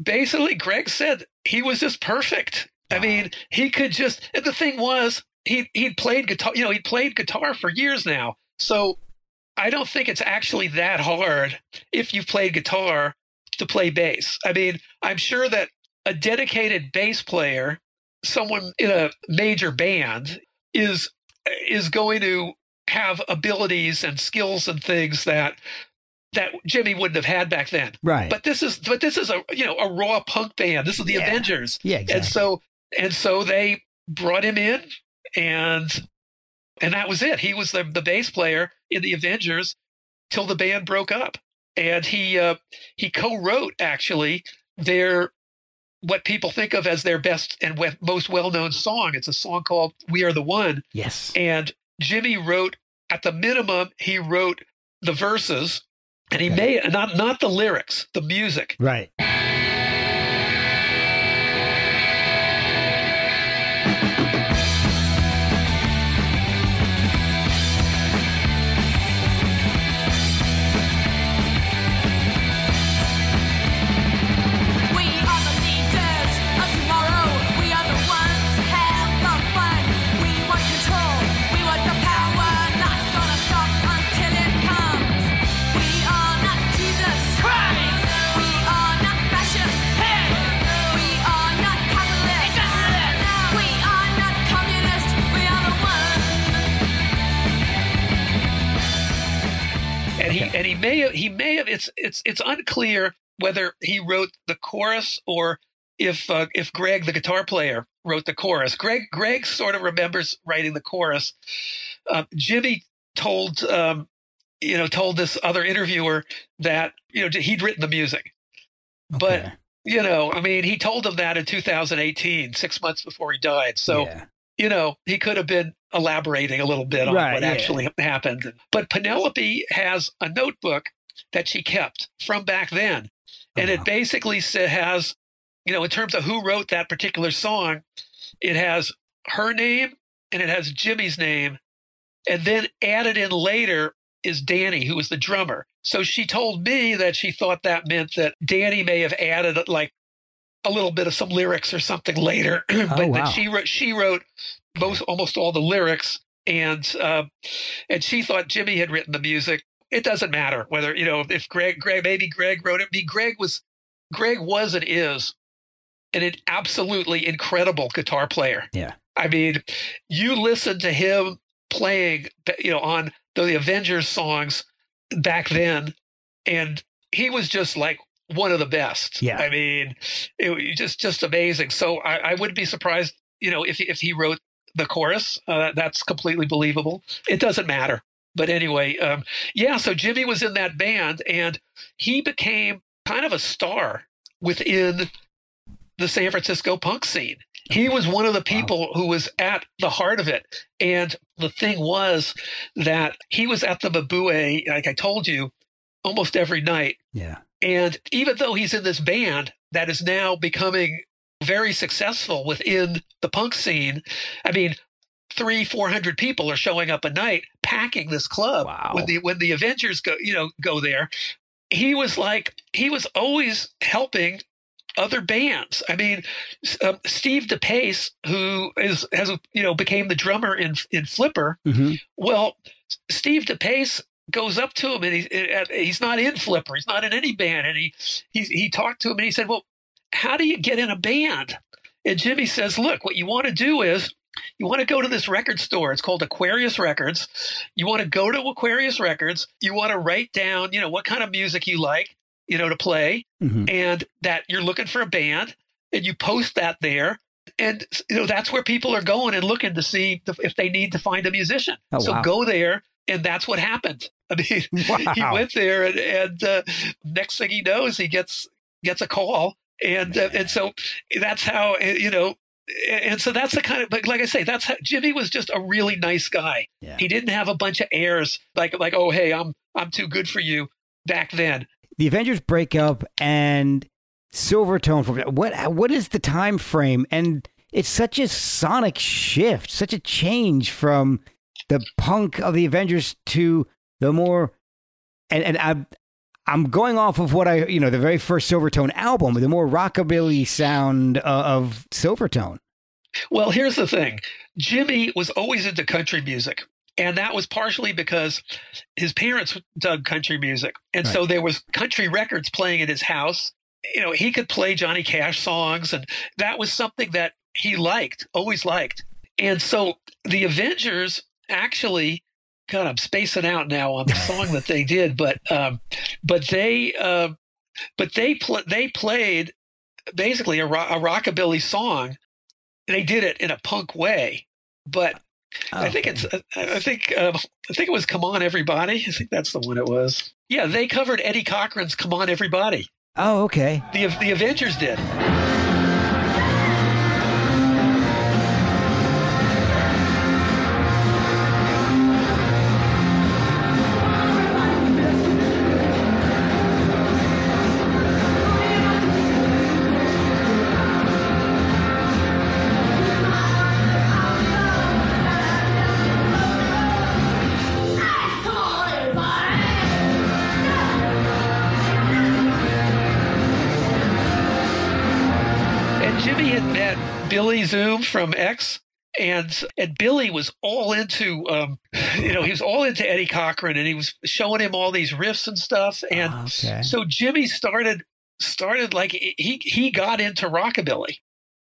basically Greg said he was just perfect. Wow. I mean, he could just. And the thing was, he he'd played guitar. You know, he played guitar for years now, so I don't think it's actually that hard if you've played guitar to play bass. I mean, I'm sure that a dedicated bass player someone in a major band is is going to have abilities and skills and things that that Jimmy wouldn't have had back then. Right. But this is but this is a you know a raw punk band. This is the yeah. Avengers. Yeah, exactly. And so and so they brought him in and and that was it. He was the the bass player in the Avengers till the band broke up. And he uh, he co-wrote actually their what people think of as their best and most well-known song. It's a song called "We Are the One." Yes. And Jimmy wrote, at the minimum, he wrote the verses, and he okay. made not not the lyrics, the music. Right. Have, he may have it's it's it's unclear whether he wrote the chorus or if uh, if Greg the guitar player wrote the chorus. Greg Greg sort of remembers writing the chorus. Uh, Jimmy told um, you know told this other interviewer that you know he'd written the music, okay. but you know I mean he told him that in 2018, six months before he died. So yeah. you know he could have been elaborating a little bit on right, what yeah. actually happened. But Penelope has a notebook that she kept from back then. And uh-huh. it basically has, you know, in terms of who wrote that particular song, it has her name and it has Jimmy's name. And then added in later is Danny, who was the drummer. So she told me that she thought that meant that Danny may have added like a little bit of some lyrics or something later, *clears throat* but oh, wow. that she wrote she wrote most almost all the lyrics, and uh, and she thought Jimmy had written the music. It doesn't matter whether you know if Greg Greg maybe Greg wrote it. I mean, Greg was Greg was and is an absolutely incredible guitar player. Yeah, I mean, you listen to him playing, you know, on the Avengers songs back then, and he was just like one of the best. Yeah, I mean, it was just just amazing. So I, I wouldn't be surprised, you know, if if he wrote the chorus. Uh, that's completely believable. It doesn't matter. But anyway, um, yeah, so Jimmy was in that band and he became kind of a star within the San Francisco punk scene. He was one of the people wow. who was at the heart of it. And the thing was that he was at the Mabuhay, like I told you, almost every night. Yeah. And even though he's in this band that is now becoming very successful within the punk scene. I mean, three, four hundred people are showing up a night, packing this club. Wow. When the when the Avengers go, you know, go there, he was like he was always helping other bands. I mean, uh, Steve DePace, who is has you know became the drummer in in Flipper. Mm-hmm. Well, Steve DePace goes up to him and he's he's not in Flipper. He's not in any band, and he he he talked to him and he said, "Well, how do you get in a band?" And Jimmy says, "Look, what you want to do is." You want to go to this record store. It's called Aquarius Records. You want to go to Aquarius Records. You want to write down, you know, what kind of music you like, you know, to play, Mhm. and that you're looking for a band, and you post that there. And you know that's where people are going and looking to see if they need to find a musician. Oh, so wow. go there, and that's what happened. *laughs* I mean, he went there, and, and uh, next thing he knows, he gets gets a call, and uh, and so that's how uh, you know. And so that's the kind of, but like I say, that's how Jimmy was just a really nice guy. Yeah. He didn't have a bunch of airs like like oh hey I'm I'm too good for you back then. the Avengers break up and Silvertone. For what? What is the time frame? And it's such a sonic shift, such a change from the punk of the Avengers to the more. And and I'm I'm going off of what I you know the very first Silvertone album, the more rockabilly sound uh, of Silvertone. Well, here's the thing Jimmy was always into country music. And that was partially because his parents dug country music. And so there was country records playing in his house. You know, he could play Johnny Cash songs and that was something that he liked, always liked. And so the Avengers actually God, I'm spacing out now on the song that they did, but um, but they uh, but they pl- they played basically a, a rockabilly song. They did it in a punk way, but I think it's I I think um, I think it was "Come On Everybody." I think that's the one it was. Yeah, they covered Eddie Cochran's "Come On Everybody." Oh, okay. The the Avengers did. Billy Zoom from X. And and Billy was all into um, you know he was all into Eddie Cochran and he was showing him all these riffs and stuff and Okay. so Jimmy started started like he he got into rockabilly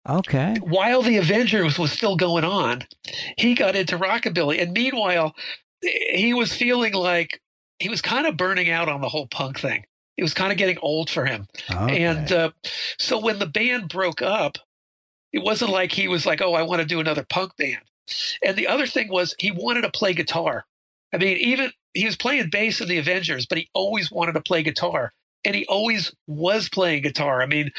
Okay. while the Avengers was still going on, he got into rockabilly. And meanwhile, he was feeling like he was kind of burning out on the whole punk thing. It was kind of getting old for him. Okay. And uh, so when the band broke up, it wasn't like he was like, oh, I want to do another punk band. And the other thing was he wanted to play guitar. I mean, even he was playing bass in the Avengers, but he always wanted to play guitar. And he always was playing guitar. I mean,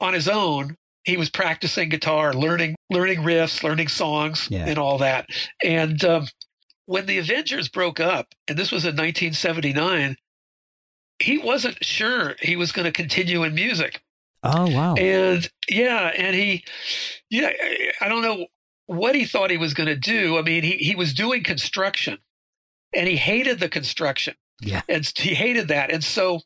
on his own, he was practicing guitar, learning learning riffs, learning songs, Yeah. and all that. And um, when the Avengers broke up, and this was in 1979, he wasn't sure he was going to continue in music. Oh wow. And yeah, and he, yeah, I don't know what he thought he was going to do. I mean, he, he was doing construction and he hated the construction. Yeah. And he hated that. And so,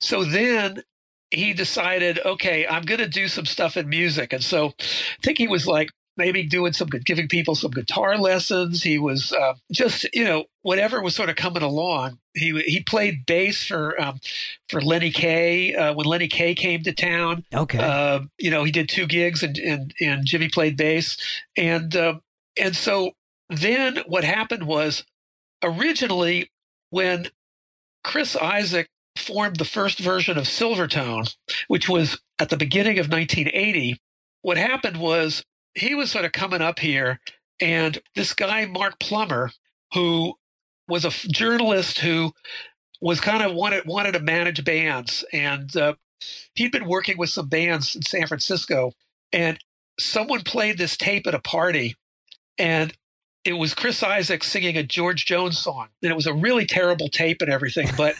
so then he decided, okay, I'm going to do some stuff in music. And so I think he was like, maybe doing some giving people some guitar lessons he was uh, just you know whatever was sort of coming along he he played bass for um, for Lenny Kaye uh, when Lenny Kaye came to town Okay. uh, you know, he did two gigs and and, and Jimmy played bass. And uh, and so then what happened was originally when Chris Isaak formed the first version of Silvertone, which was at the beginning of 1980, what happened was he was sort of coming up here and this guy Mark Plummer who was a journalist who was kind of wanted wanted to manage bands and uh, he'd been working with some bands in San Francisco, and someone played this tape at a party, and it was Chris Isaak singing a George Jones song, and it was a really terrible tape and everything. But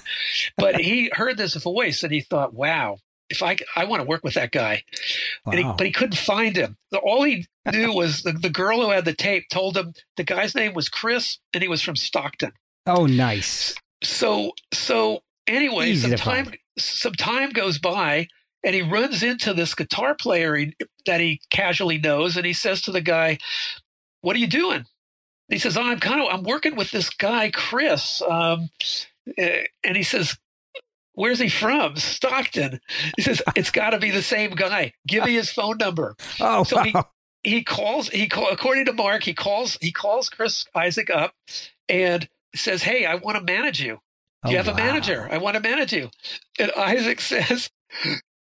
but he heard this voice and he thought, "Wow, if I I want to work with that guy," and he, but he couldn't find him. All he knew was the, the girl who had the tape told him the guy's name was Chris, and he was from Stockton oh nice. so so anyway Easy some time find. some time goes by and he runs into this guitar player he, that he casually knows, and he says to the guy, "What are you doing?" He says, oh, "I'm kind of I'm working with this guy Chris," um, eh, and he says, Where's he from? Stockton. He says, *laughs* It's got to be the same guy. Give me his phone number. Oh, so he, he calls, he call, according to Mark, he calls, he calls Chris Isaak up and says, Hey, I want to manage you. Do you Oh, have a manager? I want to manage you. And Isaak *laughs* says,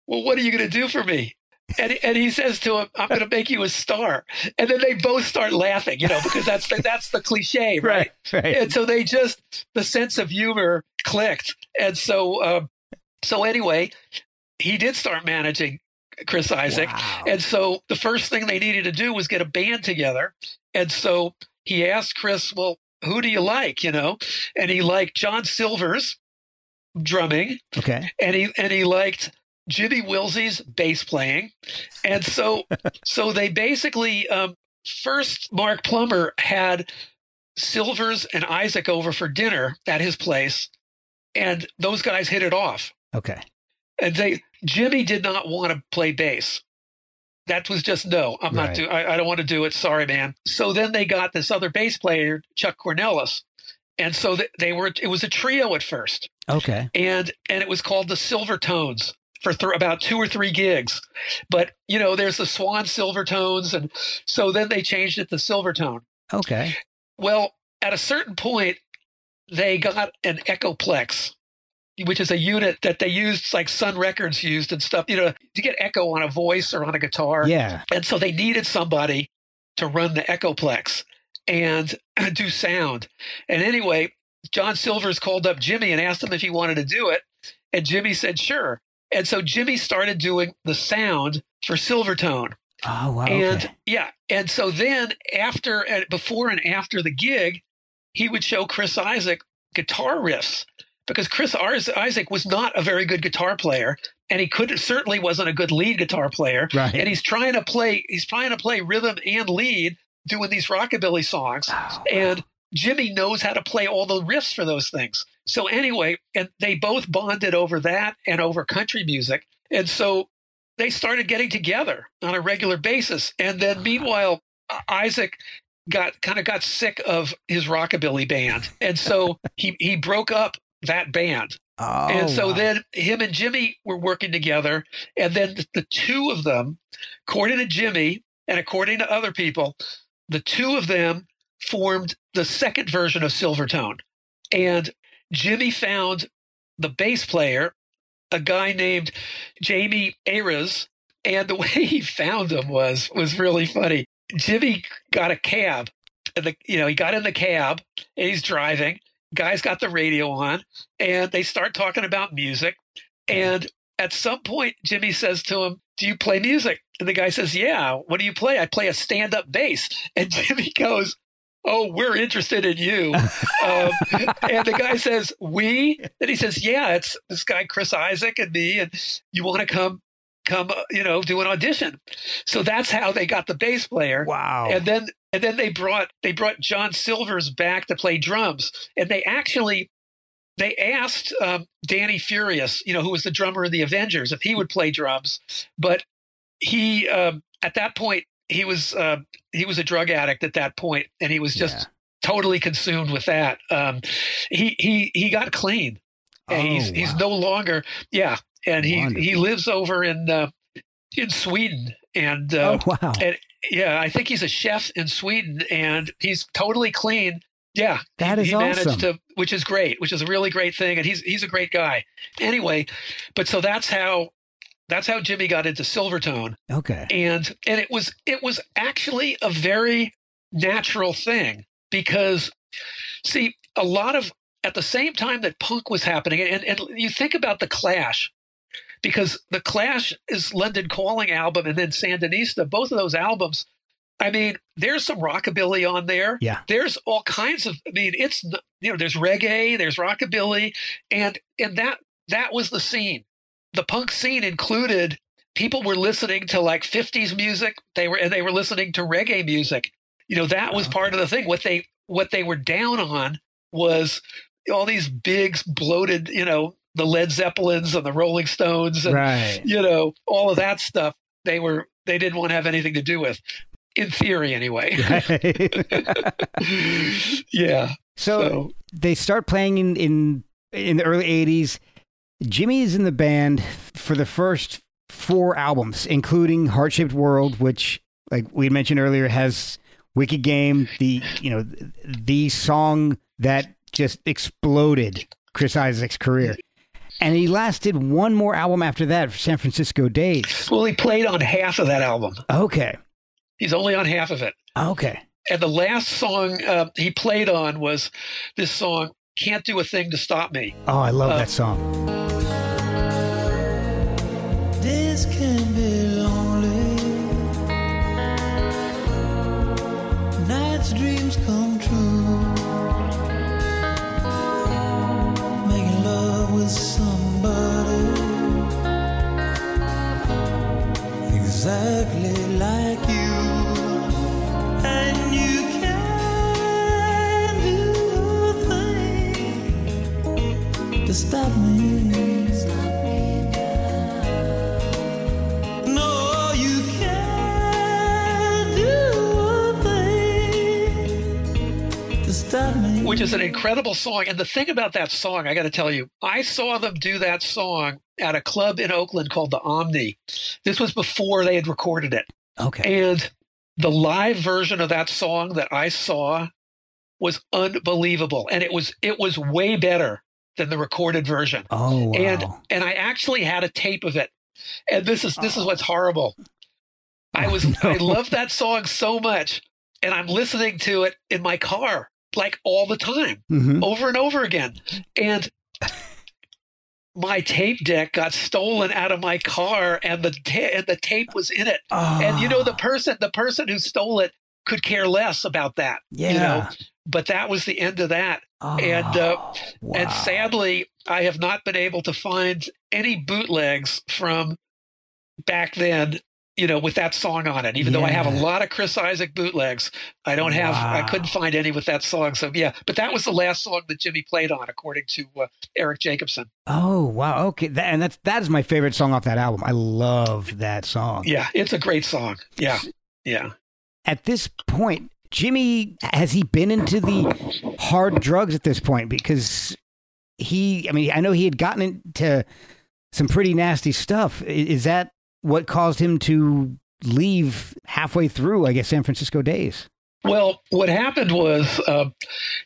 Well, what are you going to do for me? And, and he says to him, "I'm going to make you a star." And then they both start laughing, you know, because that's the, that's the cliche, right? *laughs* right, right. And so they just the sense of humor clicked, and so um, so anyway, he did start managing Chris Isaak, Wow. and so the first thing they needed to do was get a band together, and so he asked Chris, "Well, who do you like?" You know, and he liked John Silver's drumming, Okay. and he and he liked Jimmy Wilsey's bass playing, and so *laughs* so they basically um, first Mark Plummer had Silvers and Isaak over for dinner at his place, and those guys hit it off. Okay. And they Jimmy did not want to play bass. That was just no. I'm not Right. do. I, I don't want to do it. Sorry, man. So then they got this other bass player, Chuck Cornelis, and so th- they were. It was a trio at first Okay. and and it was called the Silver Tones for th- about two or three gigs. But you know, there's the Swan Silver Tones, and so then they changed it to Silver Tone. Okay. Well, at a certain point, they got an Echoplex, which is a unit that they used, like Sun Records used and stuff, you know, to get echo on a voice or on a guitar. Yeah. And so they needed somebody to run the Echoplex and *clears throat* do sound. And anyway, John Silvers called up Jimmy and asked him if he wanted to do it. And Jimmy said, sure. And so Jimmy started doing the sound for Silvertone. Oh wow. And okay. yeah. And so then after, and before and after the gig, he would show Chris Isaak guitar riffs because Chris Isaak was not a very good guitar player and he could certainly wasn't a good lead guitar player. Right. And he's trying to play, he's trying to play rhythm and lead doing these rockabilly songs. Oh, And Jimmy knows how to play all the riffs for those things. So anyway, and they both bonded over that and over country music. And so they started getting together on a regular basis. And then meanwhile, uh, Isaak got kind of got sick of his rockabilly band. And so *laughs* he he broke up that band. Oh, and so wow. then him and Jimmy were working together. And then the, the two of them, according to Jimmy and according to other people, the two of them formed the second version of Silvertone. And Jimmy found the bass player, a guy named Jamie Ayres. And the way he found him was was really funny. Jimmy got a cab. And the you know, he got in the cab and he's driving. Guy's got the radio on, and they start talking about music. And at some point, Jimmy says to him, Do you play music? And the guy says, Yeah. What do you play? I play a stand up bass. *laughs* And Jimmy goes, Oh, we're interested in you. um, *laughs* and the guy says, We? And he says, Yeah, it's this guy, Chris Isaak, and me. And you want to come, come, uh, you know, do an audition. So that's how they got the bass player. Wow. And then and then they brought they brought John Silvers back to play drums, and they actually they asked um, Danny Furious, you know, who was the drummer of the Avengers, if he would play drums, but he um, at that point he was uh, he was a drug addict at that point, and he was just Yeah. totally consumed with that. Um, he he he got clean. And he's Oh, he's wow. no longer yeah, and he he lives over in uh, in Sweden, and uh, oh wow. and yeah, I think he's a chef in Sweden, and he's totally clean. Yeah, That is he managed awesome. to, which is great, which is a really great thing, and he's he's a great guy. Anyway, but so that's how that's how Jimmy got into Silvertone, Okay. and and it was it was actually a very natural thing because see a lot of at the same time that punk was happening, and and you think about the Clash. Because the Clash is London Calling album and then Sandinista, both of those albums I mean, there's some rockabilly on there. Yeah. There's all kinds of. I mean, it's you know, there's reggae, there's rockabilly, and and that that was the scene. The punk scene included people were listening to like 50s music. They were and they were listening to reggae music. You know, that was part of the thing. What they what they were down on was all these big bloated, you know, the Led Zeppelins and the Rolling Stones and Right. you know all of that stuff. They were they didn't want to have anything to do with, in theory anyway. *laughs* *laughs* yeah. So, So- they start playing in, in in the early '80s. Jimmy is in the band for the first four albums, including Heart Shaped World, which, like we mentioned earlier, has Wicked Game, the you know the song that just exploded Chris Isaak's career. And he lasted one more album after that for San Francisco Days. Well, he played on half of that album. Okay. He's only on half of it. Okay. And the last song uh, he played on was this song, Can't Do a Thing to Stop Me. Oh, I love Uh, that song. This can be lonely. Nights dreams come exactly like you. And you can't do a thing to stop me. Which is an incredible song. And the thing about that song, I got to tell you, I saw them do that song at a club in Oakland called the Omni. This was before they had recorded it. Okay. And the live version of that song that I saw was unbelievable. And it was it was way better than the recorded version. Oh, wow. And and I actually had a tape of it. And this is this is oh. what's horrible. I was *laughs* I love that song so much and I'm listening to it in my car like all the time Mhm. over and over again. And my tape deck got stolen out of my car and the ta- and the tape was in it. And you know the person the person who stole it could care less about that. You know? Yeah. But that was the end of that. and uh, Oh, and sadly, I have not been able to find any bootlegs from back then. You know, with that song on it. Even though I have a lot of Chris Isaak bootlegs, I don't have. I couldn't find any with that song. So yeah, but that was the last song that Jimmy played on, according to uh, Erik Jacobsen. Oh wow, okay, that, and that's that is my favorite song off that album. I love that song. Yeah, it's a great song. Yeah, yeah. At this point, Jimmy has he been into the hard drugs at this point because he, I mean, I know he had gotten into some pretty nasty stuff. Is that what caused him to leave halfway through? I guess San Francisco days. Well, what happened was uh,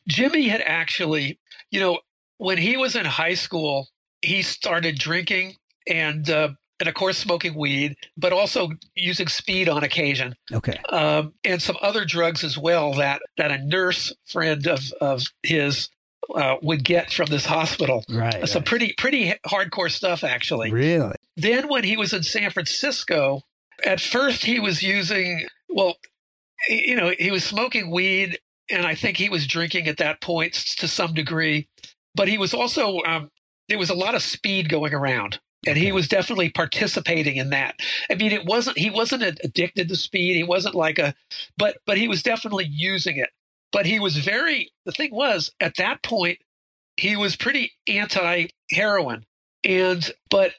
Jimmy had actually, you know, when he was in high school, he started drinking and, uh, and of course, smoking weed, but also using speed on occasion, Okay. um, and some other drugs as well that that a nurse friend of of his uh, would get from this hospital. Right. Some pretty pretty hardcore stuff, actually. Really? Then when he was in San Francisco, at first he was using well, you know, he was smoking weed, and I think he was drinking at that point to some degree, but he was also um, there was a lot of speed going around. And he was definitely participating in that. I mean, it wasn't he wasn't addicted to speed. He wasn't like a, but but he was definitely using it. But he was very. The thing was, at that point, he was pretty anti heroin, and but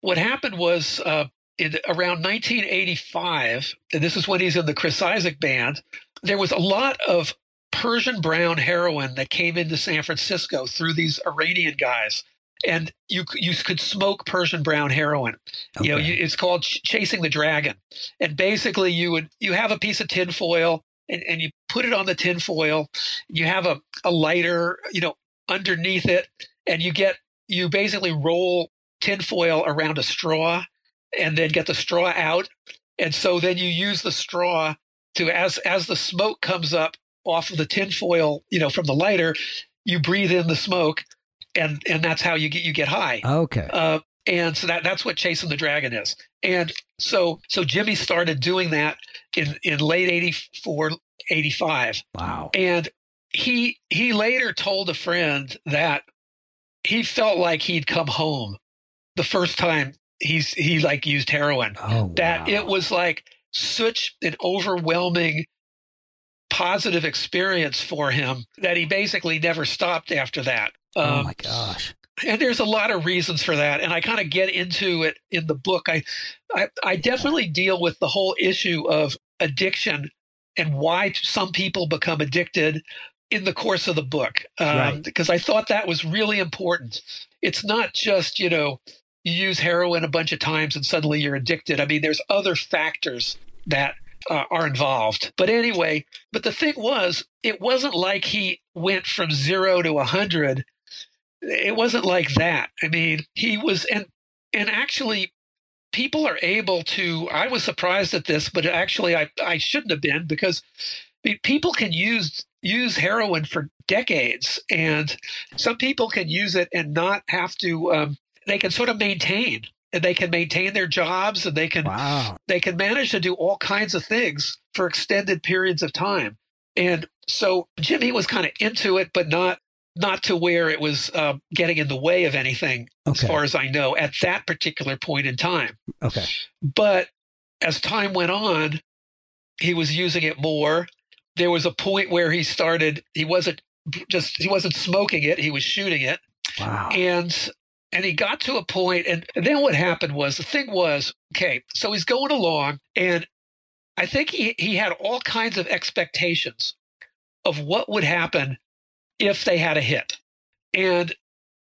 what happened was uh, in around 1985, and this is when he's in the Chris Isaak band. There was a lot of Persian brown heroin that came into San Francisco through these Iranian guys, and you you could smoke Persian brown heroin. You know, you, it's called ch- chasing the dragon, and basically you would you have a piece of tinfoil and, and you put it on the tinfoil. You have a, a lighter, you know, underneath it, and you get you basically roll tinfoil around a straw and then get the straw out. And so then you use the straw to as as the smoke comes up off of the tinfoil, you know, from the lighter, you breathe in the smoke and and that's how you get you get high. Okay. Uh, and so that that's what chasing the dragon is. And so so Jimmy started doing that in in late 84 85 Wow. and he he later told a friend that he felt like he'd come home the first time he's he like used heroin Oh, that wow. it was like such an overwhelming positive experience for him that he basically never stopped after that oh Um, my gosh. And there's a lot of reasons for that and i kind of get into it in the book. I, I i definitely deal with the whole issue of addiction and why some people become addicted in the course of the book um, Right. because i thought that was really important. It's not just you know you use heroin a bunch of times and suddenly you're addicted. I mean there's other factors that uh, are involved. But anyway but the thing was it wasn't like he went from zero to a hundred it wasn't like that. I mean, he was and and actually people are able to I was surprised at this, but actually I I shouldn't have been because people can use use heroin for decades and some people can use it and not have to um, they can sort of maintain and they can maintain their jobs and they can Wow. they can manage to do all kinds of things for extended periods of time. And so Jimmy was kind of into it, but not not to where it was uh, getting in the way of anything, Okay. as far as I know, at that particular point in time. Okay. But as time went on, he was using it more. There was a point where he started. He wasn't just he wasn't smoking it. He was shooting it Wow. and and he got to a point and then what happened was the thing was okay so he's going along and i think he, he had all kinds of expectations of what would happen if they had a hit and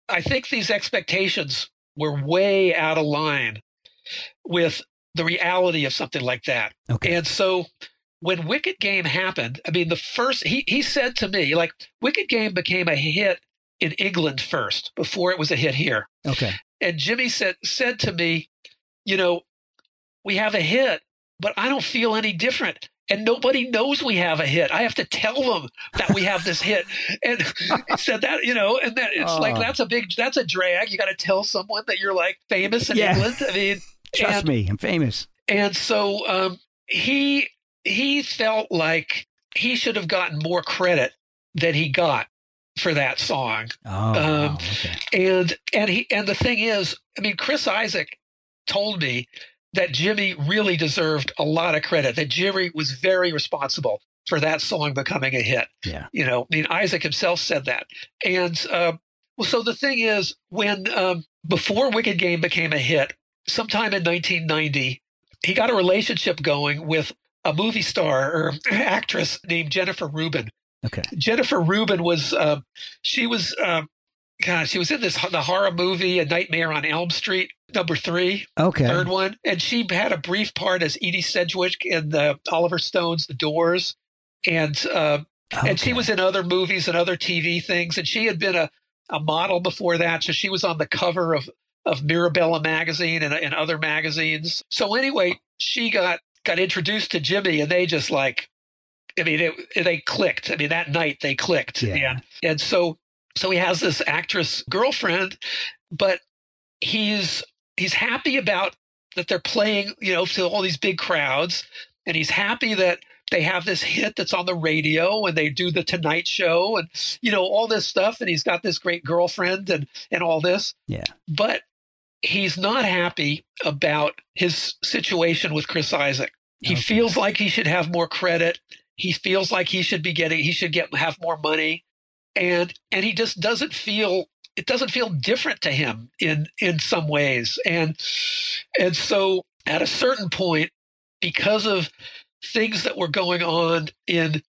i think these expectations were way out of line with the reality of something like that Okay. and so when Wicked Game happened, I mean, the first, he, he said to me, like, Wicked Game became a hit in England first before it was a hit here. Okay. And Jimmy said, said to me, you know, we have a hit, but I don't feel any different. And nobody knows we have a hit. I have to tell them that we have this hit. And said that, you know, and that it's like Oh. that's a big that's a drag. You got to tell someone that you're like famous in Yeah. England. I mean, Trust and- me, I'm famous. and so um, he he felt like he should have gotten more credit than he got for that song. Oh. Um, okay. And and he and the thing is, I mean, Chris Isaak told me that Jimmy really deserved a lot of credit. That Jimmy was very responsible for that song becoming a hit. Yeah. You know, I mean, Isaak himself said that. And uh, well, so the thing is, when um, before Wicked Game became a hit, sometime in 1990, he got a relationship going with a movie star or *clears throat* actress named Jennifer Rubin. Okay. Jennifer Rubin was um, she was um, God, she was in this the horror movie A Nightmare on Elm Street number three, Okay. third one, and she had a brief part as Edie Sedgwick in the Oliver Stone's The Doors, and uh, and she was in other movies and other TV things, and she had been a a model before that, so she was on the cover of of Mirabella magazine and, and other magazines. So anyway, she got got introduced to Jimmy, and they just like, I mean, it, they clicked. I mean, that night they clicked, Yeah. and and so so he has this actress girlfriend, but he's he's happy about that they're playing, you know, to all these big crowds, and he's happy that they have this hit that's on the radio and they do the Tonight Show and you know all this stuff, and he's got this great girlfriend and and all this, Yeah. but he's not happy about his situation with Chris Isaak. He Okay. feels like he should have more credit. He feels like he should be getting he should get have more money. And and he just doesn't feel it doesn't feel different to him in in some ways. And and so at a certain point because of things that were going on in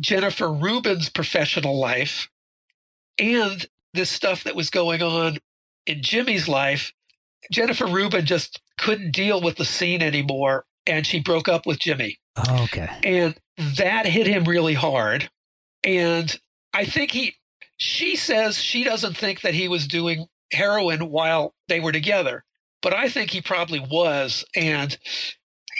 Jennifer Rubin's professional life and this stuff that was going on in Jimmy's life, Jennifer Rubin just couldn't deal with the scene anymore and she broke up with Jimmy. Oh, okay. And that hit him really hard. And I think he, she says she doesn't think that he was doing heroin while they were together, but I think he probably was. And,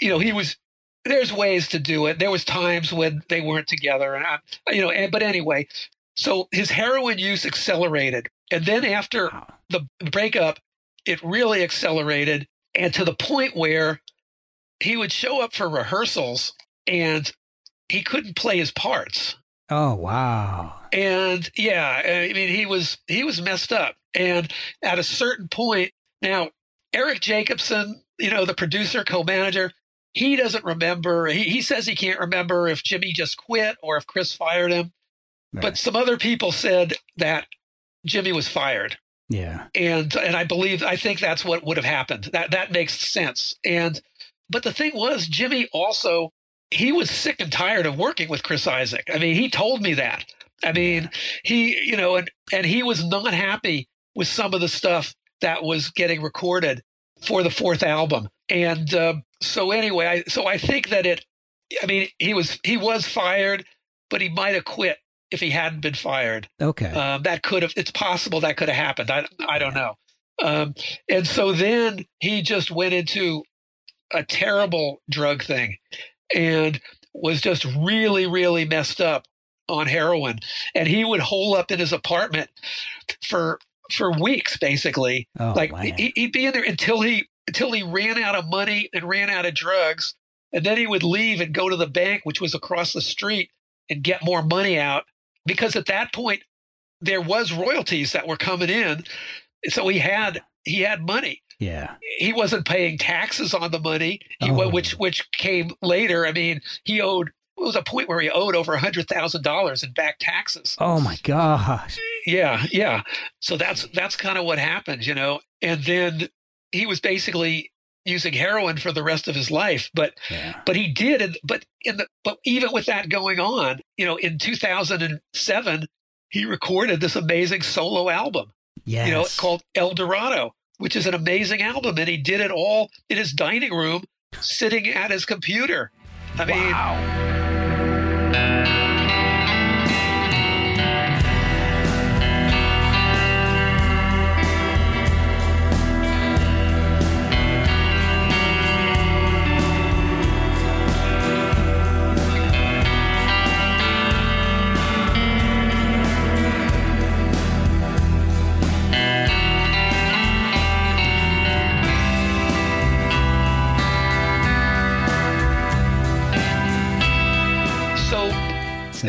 you know, he was, there's ways to do it. There was times when they weren't together and I, you know, and, but anyway, so his heroin use accelerated. And then after Wow. the breakup, it really accelerated and to the point where he would show up for rehearsals and he couldn't play his parts. Oh, wow. And yeah, I mean he was he was messed up. And at a certain point, now Erik Jacobsen, you know, the producer, co-manager, he doesn't remember. He, he says he can't remember if Jimmy just quit or if Chris fired him. Right. But some other people said that Jimmy was fired. Yeah. and and I believe I think that's what would have happened. That that makes sense. And but the thing was, Jimmy also he was sick and tired of working with Chris Isaak. I mean, he told me that. I mean, he you know, and and he was not happy with some of the stuff that was getting recorded for the fourth album. And uh, so anyway, I so I think that it. I mean, he was he was fired, but he might have quit if he hadn't been fired. Okay. Um, that could have. It's possible that could have happened. I I don't know. Um, and so then he just went into a terrible drug thing, and was just really really messed up on heroin. And he would hole up in his apartment for for weeks, basically. Oh, like man. he'd be in there until he until he ran out of money and ran out of drugs, and then he would leave and go to the bank, which was across the street, and get more money out because at that point there was royalties that were coming in so he had he had money Yeah. he wasn't paying taxes on the money he, Oh. which which came later i mean he owed it was a point where he owed over a hundred thousand dollars in back taxes Oh my gosh. yeah yeah so that's that's kind of what happened you know and then he was basically using heroin for the rest of his life but Yeah. but he did and but in the but even with that going on you know in 2007 he recorded this amazing solo album Yes. you know called el dorado which is an amazing album and he did it all in his dining room sitting at his computer. I mean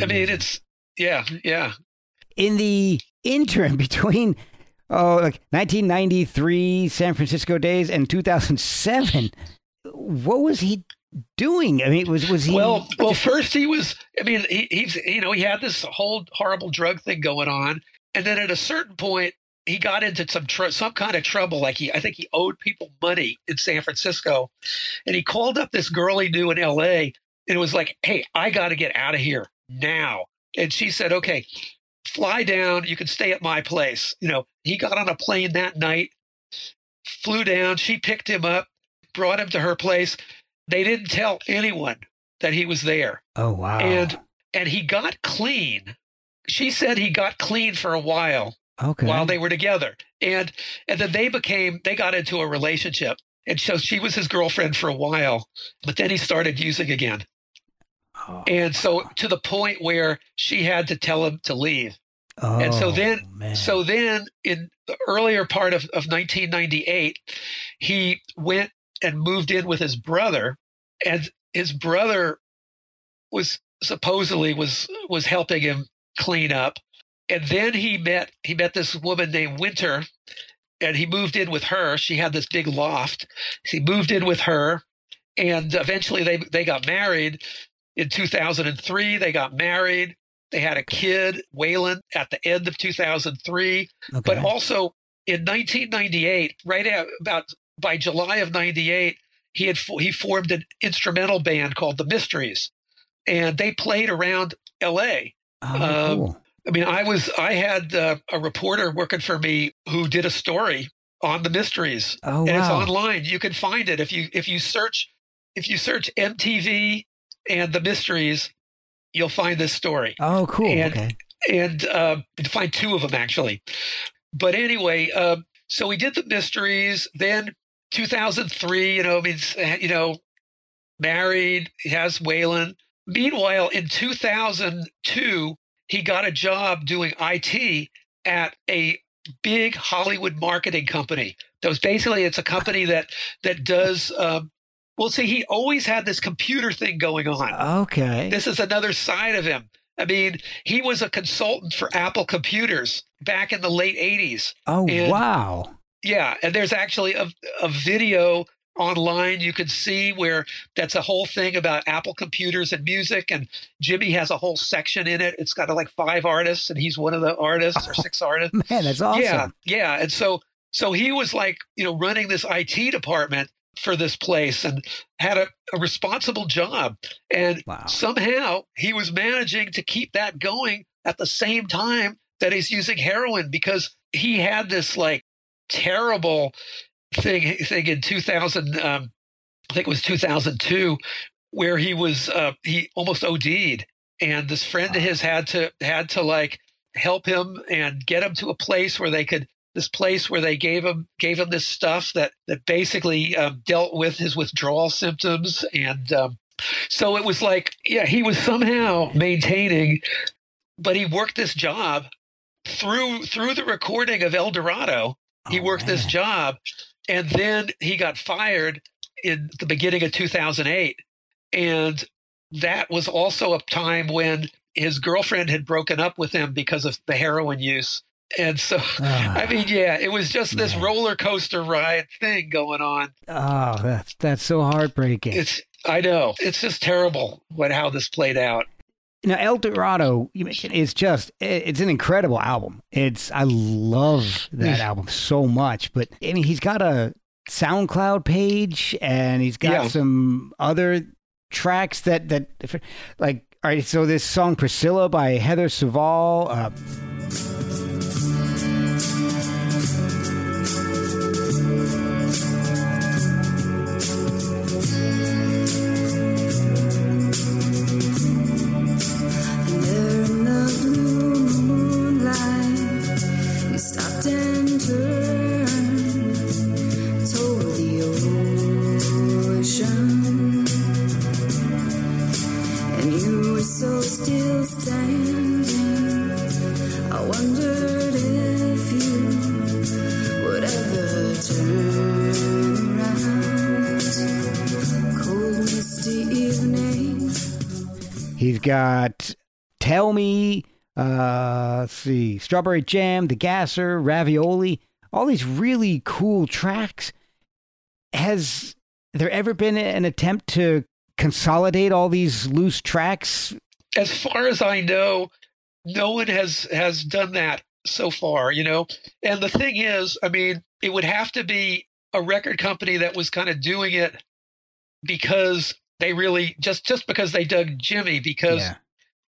i mean it's yeah yeah in the interim *laughs* between oh like 1993 San Francisco days and 2007 what was he doing I mean was was he Well, well, first he was. I mean, he, he's you know he had this whole horrible drug thing going on, and then at a certain point he got into some tr- some kind of trouble. Like he, I think he owed people money in San Francisco, and he called up this girl he knew in L.A. and it was like, "Hey, I got to get out of here now." And she said, "Okay, fly down. You can stay at my place." You know, he got on a plane that night, flew down. She picked him up, brought him to her place. They didn't tell anyone that he was there. oh wow And and he got clean. She said he got clean for a while okay while they were together. And and then they became they got into a relationship. And so she was his girlfriend for a while, but then he started using again. Oh, And so to the point where she had to tell him to leave. and so oh, then man. so then in the earlier part of, of 1998 he went and moved in with his brother and his brother was supposedly was was helping him clean up and then he met he met this woman named winter and he moved in with her she had this big loft he moved in with her and eventually they they got married in 2003 they got married. They had a kid waylon at the end of 2003 okay. but also in 1998 right at, about by july of 98 he had he formed an instrumental band called the mysteries. And they played around la oh, um, cool. I mean, I was I had uh, a reporter working for me who did a story on the mysteries, oh and it's online. You can find it. If you if you search if you search MTV and the mysteries, you'll find this story, oh cool and- okay and uh, find two of them actually. But anyway, um, so we did the mysteries. Then 2003, you know, I mean, you know, married, has Waylon. Meanwhile, in 2002, he got a job doing IT at a big Hollywood marketing company. That was basically it's a company that that does. Um, well, see, he always had this computer thing going on. okay This is another side of him. I mean, he was a consultant for Apple Computers back in the late 80s. oh and- wow Yeah, and there's actually a, a video online you can see where that's a whole thing about Apple computers and music and Jimmy has a whole section in it. It's got like five artists and he's one of the artists or *laughs* oh, six artists. Man, that's awesome. Yeah, yeah. And so so he was like, you know, running this IT department for this place and had a, a responsible job. And Wow. somehow he was managing to keep that going at the same time that he's using heroin because he had this like terrible thing thing in 2000 um, I think it was 2002 where he was uh, he almost OD'd and this friend of his had to had to like help him and get him to a place where they could this place where they gave him gave him this stuff that that basically um, dealt with his withdrawal symptoms. And um, so it was like yeah he was somehow maintaining but he worked this job through through the recording of El Dorado. He Oh, worked this job and then he got fired in the beginning of 2008 and that was also a time when his girlfriend had broken up with him because of the heroin use and so *laughs* i mean yeah it was just this Ah, Man. roller coaster ride thing going on Oh, that's that's so heartbreaking. it's i know it's just terrible what how this played out Now, El Dorado, is just, it's an incredible album. It's, I love that album so much. But, I mean, he's got a SoundCloud page and he's got Yeah. some other tracks that, that, like, all right, so this song Priscilla by Heather Saval, uh, uh, let's see, Strawberry Jam, The Gasser, Ravioli, all these really cool tracks. Has there ever been an attempt to consolidate all these loose tracks? as far as I know, no one has has done that so far, you know. And the thing is, I mean, it would have to be a record company that was kind of doing it because they really just just because they dug Jimmy because yeah,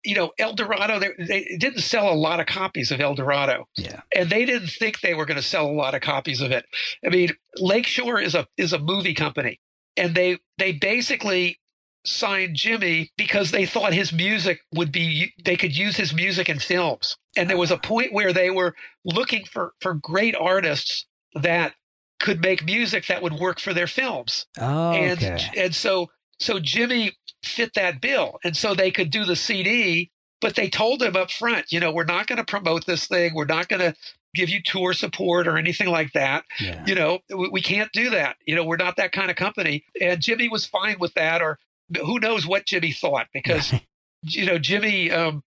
you know El Dorado they, they didn't sell a lot of copies of El Dorado yeah, and they didn't think they were going to sell a lot of copies of it. I mean, Lakeshore is a is a movie company, and they they basically signed Jimmy because they thought his music would be they could use his music in films. And there was a ah. point where they were looking for for great artists that could make music that would work for their films oh, and okay. and so so Jimmy fit that bill, and so they could do the CD. But they told him up front, you know, we're not going to promote this thing. We're not going to give you tour support or anything like that. yeah. You know, we, we can't do that. You know, we're not that kind of company. And Jimmy was fine with that, or who knows what Jimmy thought because you know Jimmy. Um,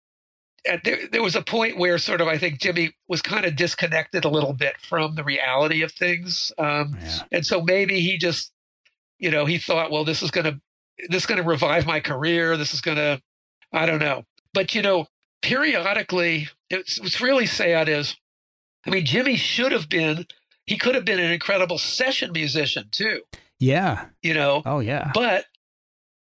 at there, there was a point where sort of I think Jimmy was kind of disconnected a little bit from the reality of things. Um, Yeah. and so maybe he just you know he thought well this is going to this is going to revive my career this is going to i don't know but you know periodically it's, what's really sad is i mean jimmy should have been he could have been an incredible session musician too yeah. you know Oh, yeah. but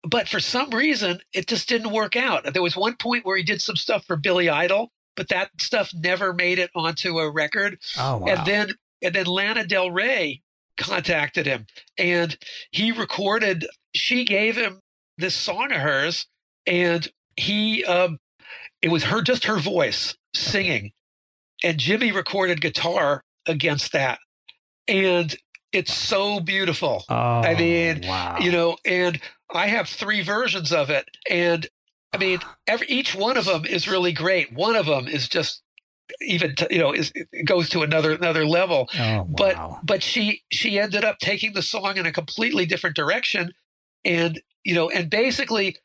but for some reason it just didn't work out there was one point where he did some stuff for billy idol but that stuff never made it onto a record oh, wow. and then and then Lana Del Rey contacted him and he recorded she gave him this song of hers and he um it was her just her voice singing. And Jimmy recorded guitar against that. And it's so beautiful. Oh, I mean, wow. you know and I have three versions of it. And I mean every each one of them is really great. One of them is just even t- you know is it goes to another another level. Oh, but but she she ended up taking the song in a completely different direction and you know and basically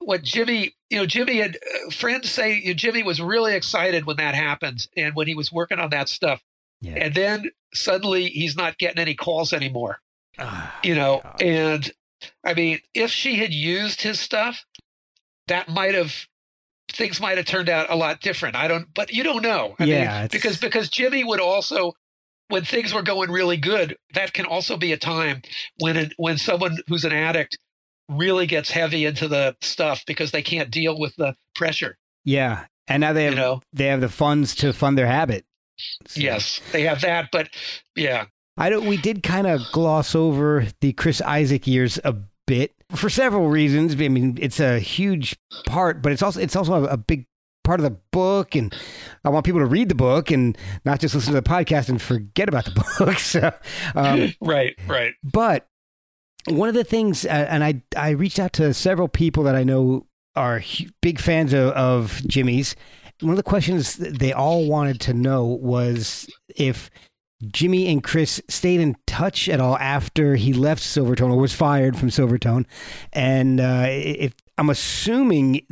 what jimmy you know jimmy had uh, friends say you know, jimmy was really excited when that happened and when he was working on that stuff Yeah. and then suddenly he's not getting any calls anymore you know, and I mean, if she had used his stuff, that might have things might have turned out a lot different. I don't, but you don't know. I Yeah, mean, because because Jimmy would also, when things were going really good, that can also be a time when it, when someone who's an addict really gets heavy into the stuff because they can't deal with the pressure. Yeah, and now they have You know. they have the funds to fund their habit. So- Yes, they have that, but yeah, I don't. We did kind of gloss over the Chris Isaak years a bit for several reasons. I mean, it's a huge part, but it's also it's also a big part of the book, and I want people to read the book and not just listen to the podcast and forget about the *laughs* book. So, um, *laughs* right, right. but one of the things, uh, and I I reached out to several people that I know are big fans of, of Jimmy's. One of the questions they all wanted to know was if Jimmy and Chris stayed in touch at all after he left Silvertone or was fired from Silvertone, and uh, if I'm assuming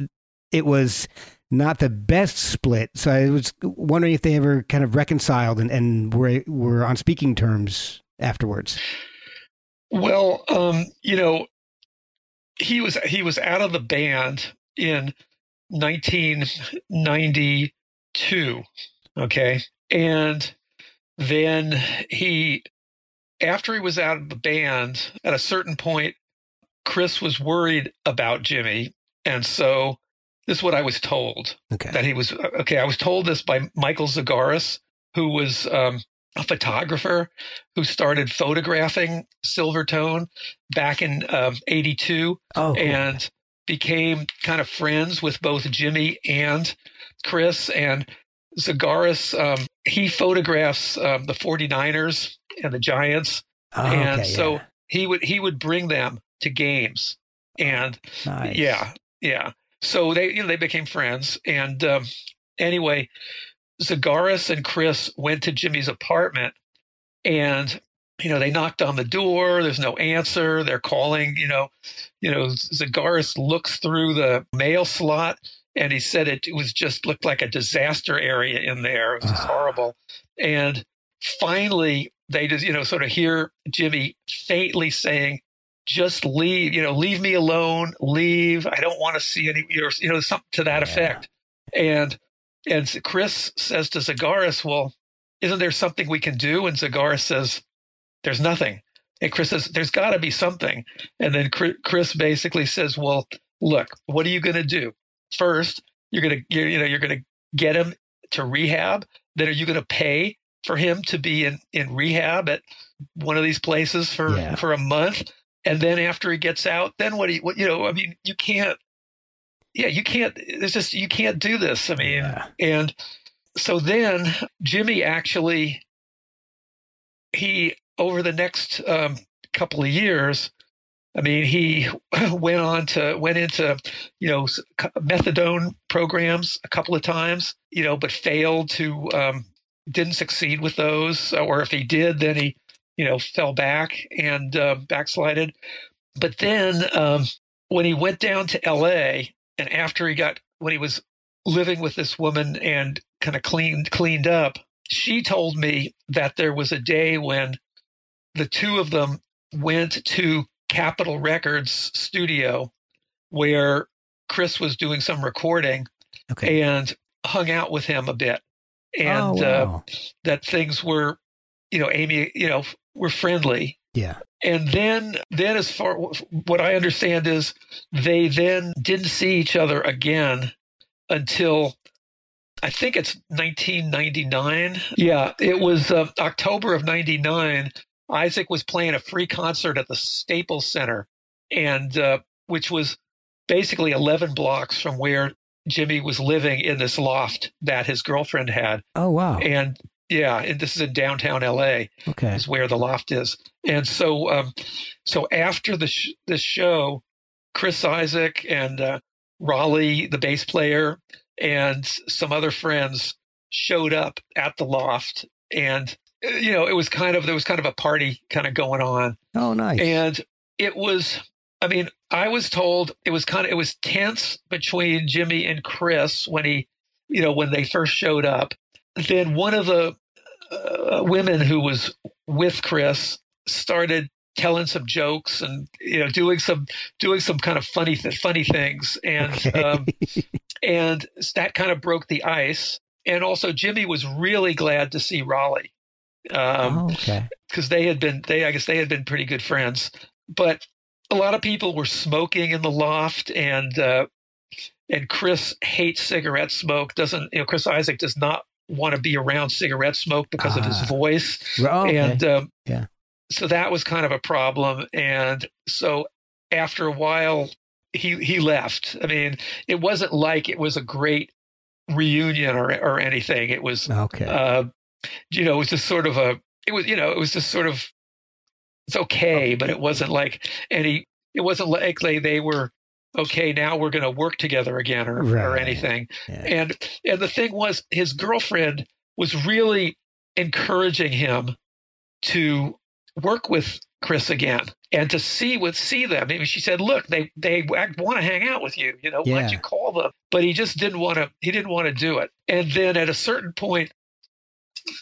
it was not the best split. So I was wondering if they ever kind of reconciled and, and were were on speaking terms afterwards. Well, um, you know, he was he was out of the band in 1992. Okay, and then he, after he was out of the band, at a certain point, Chris was worried about Jimmy, and so this is what I was told Okay. that he was okay. I was told this by Michael Zagaris, who was um, a photographer who started photographing Silvertone back in um, '82 Oh, cool. and became kind of friends with both Jimmy and Chris. And Zagaris, um, he photographs um, the 49ers and the Giants, Oh, and okay, so yeah. he would he would bring them to games, and Nice. yeah, yeah. So they you know they became friends, and um, anyway, Zagaris and Chris went to Jimmy's apartment, and you know they knocked on the door. There's no answer. They're calling. You know, you know Zagaris looks through the mail slot, and he said it, was just looked like a disaster area in there. It was just horrible, and finally they just you know sort of hear Jimmy faintly saying just leave you know leave me alone leave. I don't want to see any you know, something to that effect. And and chris says to zagaris well isn't there something we can do? And zagaris says there's nothing. And chris says there's got to be something. And then chris basically says well look what are you going to do? First you're going to you know you're going to get him to rehab. Then are you going to pay for him to be in in rehab at one of these places for Yeah. for a month and then after he gets out then what do you what you know i mean you can't yeah you can't it's just you can't do this i mean Yeah. and so then jimmy actually he over the next um, couple of years i mean he *clears throat* went on to went into you know methadone programs a couple of times you know but failed to um, didn't succeed with those or if he did then he you know fell back and uh, backslided. But then um, when he went down to la and after he got when he was living with this woman and kind of cleaned cleaned up she told me that there was a day when the two of them went to capitol records studio where chris was doing some recording Okay. and hung out with him a bit. And oh, uh, that things were you know amy you know were friendly yeah. and then then as far what i understand is they then didn't see each other again until i think it's 1999 yeah it was uh, october of 99 isaak was playing a free concert at the staples center and uh, which was basically 11 blocks from where jimmy was living in this loft that his girlfriend had Oh, wow. and yeah and this is in downtown la Okay. is where the loft is. And so, um, so after the sh- this show, Chris Isaak and uh, Raleigh, the bass player, and some other friends showed up at the loft, and uh, you know, it was kind of there was kind of a party kind of going on, Oh, nice. and it was. I mean, I was told it was kind of it was tense between Jimmy and Chris when he, you know, when they first showed up. Then one of the uh, women who was with Chris started telling some jokes and you know doing some doing some kind of funny th- funny things and Okay. um, *laughs* and that kind of broke the ice and also Jimmy was really glad to see Raleigh um, oh, okay. because they had been they I guess they had been pretty good friends. But a lot of people were smoking in the loft, and uh, and Chris hates cigarette smoke. Doesn't you know? Chris Isaak does not want to be around cigarette smoke because of his Ah. voice, Oh, okay. and um, Yeah. so that was kind of a problem. And so after a while, he he left. I mean, it wasn't like it was a great reunion or or anything. It was Okay. uh, you know, it was just sort of a, it was, you know, it was just sort of, it's okay, but it wasn't like any, it wasn't like they, they were, okay, now we're going to work together again or, or anything. Yeah. And, and the thing was, his girlfriend was really encouraging him to work with Chris again and to see with see them. I mean, she said, "Look, they they want to hang out with you. You know, why don't you call them?" But he just didn't want to. He didn't want to do it. And then at a certain point,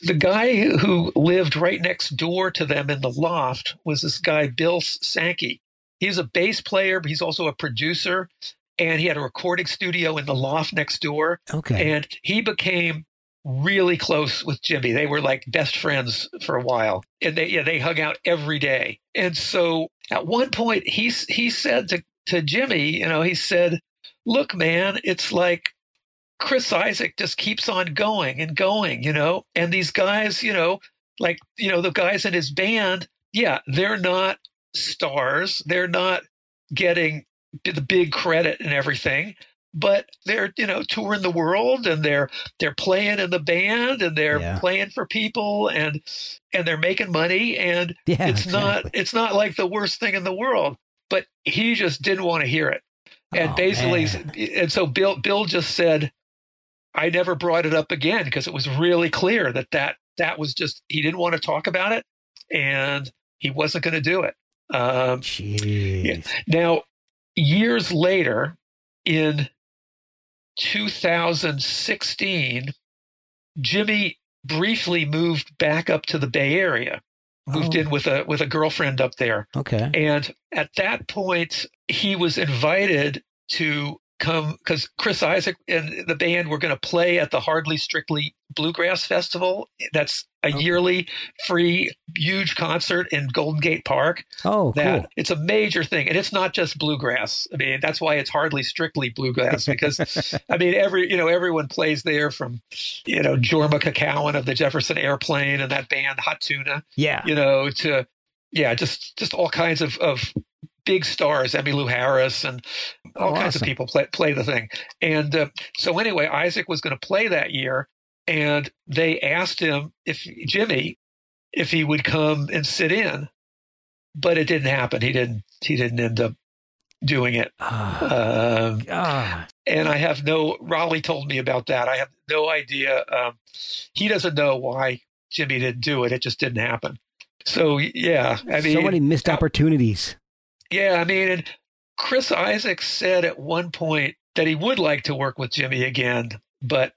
the guy who lived right next door to them in the loft was this guy Bill Sankey. He's a bass player, but he's also a producer, and he had a recording studio in the loft next door. okay. And he became really close with Jimmy. They were like best friends for a while. And they yeah, they hung out every day. And so at one point he he said to to Jimmy, you know, he said, "Look, man, it's like Chris Isaak just keeps on going and going, you know? And these guys, you know, like, you know, the guys in his band, yeah, they're not stars. They're not getting the big credit and everything but they're you know touring the world and they're they're playing in the band and they're Yeah. playing for people and and they're making money and yeah. it's not it's not like the worst thing in the world but he just didn't want to hear it and Oh, basically man. and so bill bill just said i never brought it up again because it was really clear that that that was just he didn't want to talk about it and he wasn't going to do it um Jeez. now, years later, in 2016, Jimmy briefly moved back up to the Bay Area, moved Oh, in with a with a girlfriend up there, Okay. and at that point, he was invited to come because Chris Isaak and the band were going to play at the Hardly Strictly Bluegrass Festival. That's a Okay. yearly free huge concert in Golden Gate Park Oh, that cool. it's a major thing and it's not just bluegrass i mean that's why it's hardly strictly bluegrass *laughs* because i mean every you know everyone plays there from you know jorma Kaukonen of the jefferson airplane and that band hot tuna Yeah. you know to yeah just just all kinds of of big stars emmylou harris and all Oh, kinds of people play play the thing. And uh, so anyway isaak was going to play that year and they asked him if jimmy if he would come and sit in but it didn't happen. He didn't he didn't end up doing it. Ah, um, and i have no raleigh told me about that. I have no idea um, he doesn't know why jimmy didn't do it. It just didn't happen. So yeah i mean so many missed uh, opportunities. Yeah, I mean, and Chris Isaacs said at one point that he would like to work with Jimmy again, but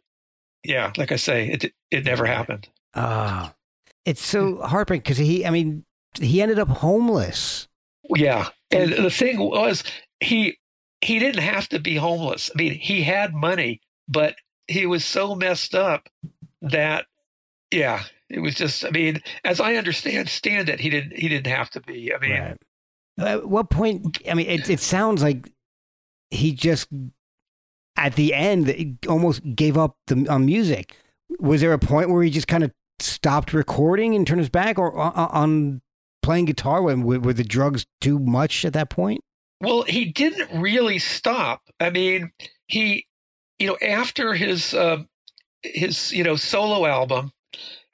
yeah, like I say, it it never happened. Ah, it's so heartbreaking because he, I mean, he ended up homeless. Yeah, and the thing was, he he didn't have to be homeless. I mean, he had money, but he was so messed up that yeah, it was just. I mean, as I understand stand it, he didn't he didn't have to be. I mean, Right. At what point? I mean, it, it sounds like he just at the end almost gave up the on music. Was there a point where he just kind of stopped recording and turned his back, or on, on playing guitar? When were, were the drugs too much at that point? Well, he didn't really stop. I mean, he, you know, after his uh, his you know solo album,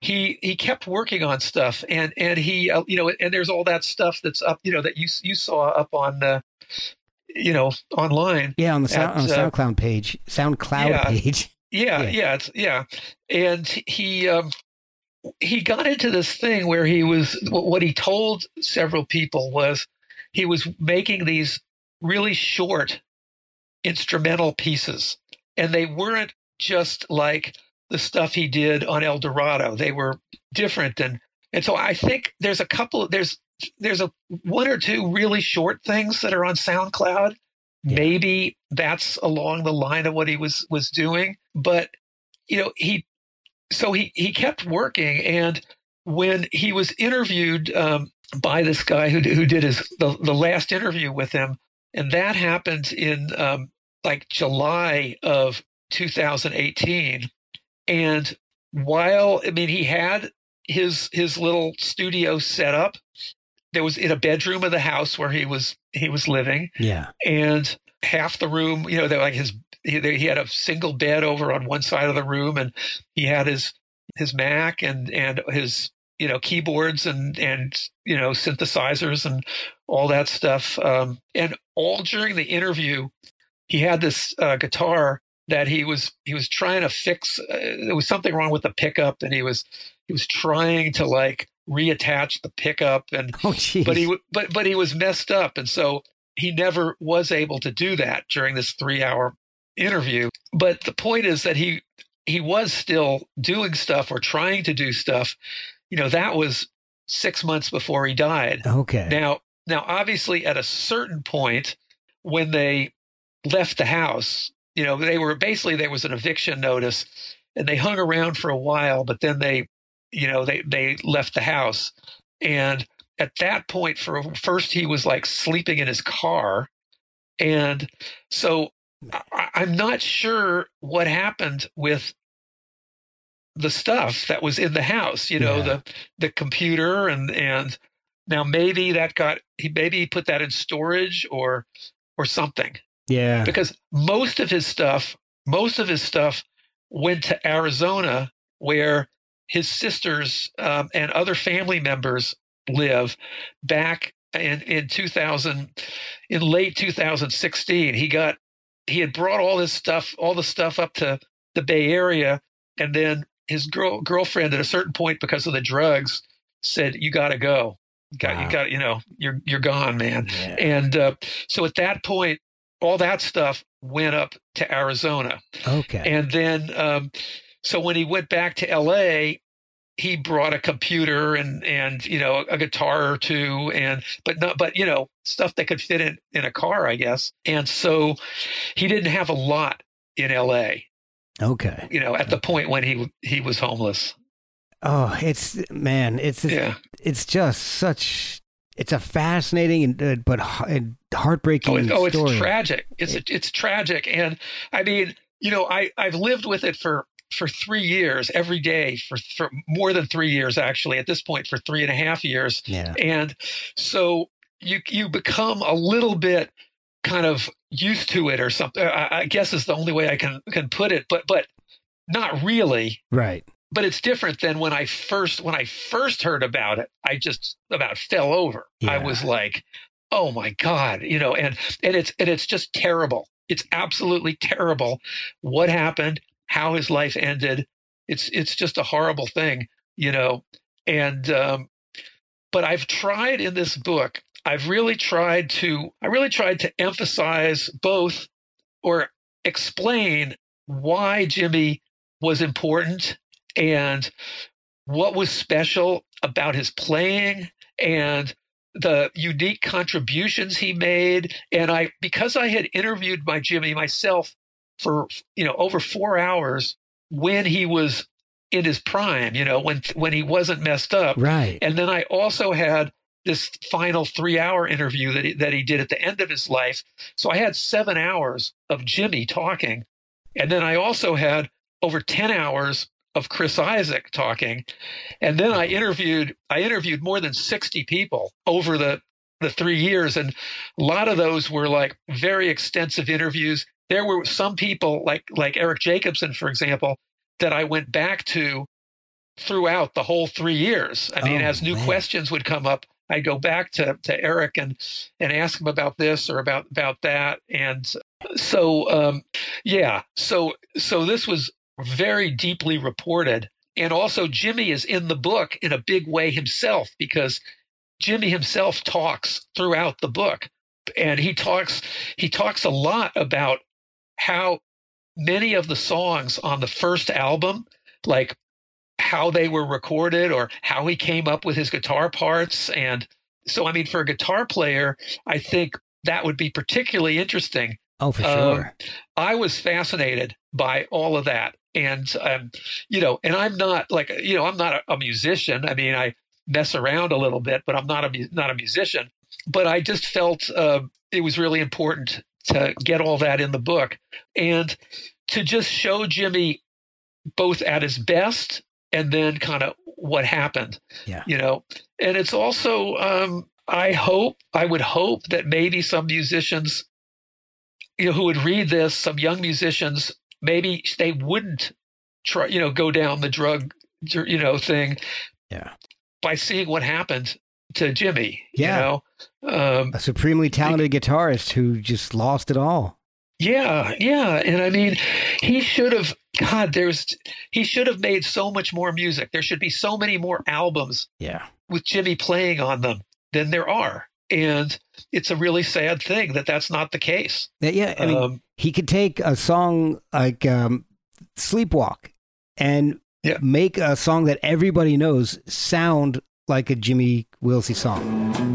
he he kept working on stuff, and and he uh, you know, and there's all that stuff that's up, you know, that you you saw up on uh, you know online. Yeah, on the sound, on the At, uh, SoundCloud page, SoundCloud yeah. page. Yeah, Yeah. yeah, it's, yeah. And he um, he got into this thing where he was what he told several people was he was making these really short instrumental pieces, and they weren't just like the stuff he did on El Dorado. They were different, and and so I think there's a couple. There's there's a one or two really short things that are on SoundCloud. Maybe that's along the line of what he was was doing, but you know he so he he kept working and when he was interviewed um, by this guy who who did his the, the last interview with him and that happened in um, like July of 2018 and while I mean he had his his little studio set up there was in a bedroom of the house where he was he was living Yeah. and half the room you know they're like his he, he had a single bed over on one side of the room and he had his his mac and and his you know keyboards and and you know synthesizers and all that stuff um, and all during the interview he had this uh, guitar that he was he was trying to fix uh, there was something wrong with the pickup and he was he was trying to like reattach the pickup and *laughs* Oh, jeez. but he but but he was messed up and so he never was able to do that during this 3 hour interview but the point is that he he was still doing stuff or trying to do stuff you know that was 6 months before he died Okay. now now obviously at a certain point when they left the house you know they were basically there was an eviction notice and they hung around for a while but then they you know they they left the house. And at that point for first he was like sleeping in his car. And so I, i'm not sure what happened with the stuff that was in the house you know Yeah. the the computer and and now maybe that got he maybe he put that in storage or or something yeah. because most of his stuff most of his stuff went to arizona where his sisters um, and other family members live back in, in 2000 in late 2016 he got he had brought all his stuff all the stuff up to the bay area and then his girl girlfriend at a certain point because of the drugs said you got to go got Wow. you got you know you're you're gone man Yeah. and uh, so at that point all that stuff went up to arizona Okay. and then, um, so when he went back to LA, he brought a computer and and you know a guitar or two and but not but you know stuff that could fit in in a car, I guess. And so he didn't have a lot in LA. okay. You know, at the point when he he was homeless. Oh, it's man, it's Yeah. it's just such it's a fascinating and uh, but and heartbreaking Oh, it- oh, it's tragic. It's it's tragic, and I mean, you know, I I've lived with it for for three years every day for for more than three years actually. At this point, for three and a half years, Yeah. and so you you become a little bit kind of used to it or something. I, I guess is the only way I can can put it, but but not really Right. But it's different than when I first when I first heard about it. I just about fell over. I was like, "Oh my god," you know, and and it's and it's just terrible. It's absolutely terrible what happened, how his life ended. It's it's just a horrible thing, you know. And um, but I've tried in this book. I've really tried to. I really tried to emphasize both, or explain why Jimmy was important and what was special about his playing and the unique contributions he made and i because i had interviewed my jimmy myself for you know over 4 hours when he was in his prime you know when when he wasn't messed up Right. and then i also had this final 3 hour interview that he, that he did at the end of his life so i had 7 hours of jimmy talking and then i also had over 10 hours of Chris Isaak talking. And then I interviewed I interviewed more than 60 people over the the 3 years and a lot of those were like very extensive interviews. There were some people like like Erik Jacobsen for example that I went back to throughout the whole 3 years. I mean Oh, as new man. questions would come up I'd go back to, to Erik and and ask him about this or about about that and so um yeah so so this was very deeply reported. And also, Jimmy is in the book in a big way himself because Jimmy himself talks throughout the book, and he talks he talks a lot about how many of the songs on the first album, like how they were recorded or how he came up with his guitar parts and so, I mean, for a guitar player, I think that would be particularly interesting. Oh, for Um, sure. I was fascinated by all of that. And, um, you know, and I'm not like, you know, I'm not a, a musician. I mean, I mess around a little bit, but I'm not a, not a musician. But I just felt uh, it was really important to get all that in the book and to just show Jimmy both at his best and then kind of what happened Yeah. you know and it's also um i hope i would hope that maybe some musicians you know who would read this some young musicians maybe they wouldn't try you know go down the drug you know thing Yeah. by seeing what happened to jimmy Yeah. you know um A supremely talented guitarist who just lost it all. Yeah, yeah. And I mean, he should have, God, there's, he should have made so much more music. There should be so many more albums Yeah. with Jimmy playing on them than there are. And it's a really sad thing that that's not the case. Yeah, yeah. I mean, Um, he could take a song like um, Sleepwalk and Yeah. make a song that everybody knows sound like a Jimmy Wilsey song.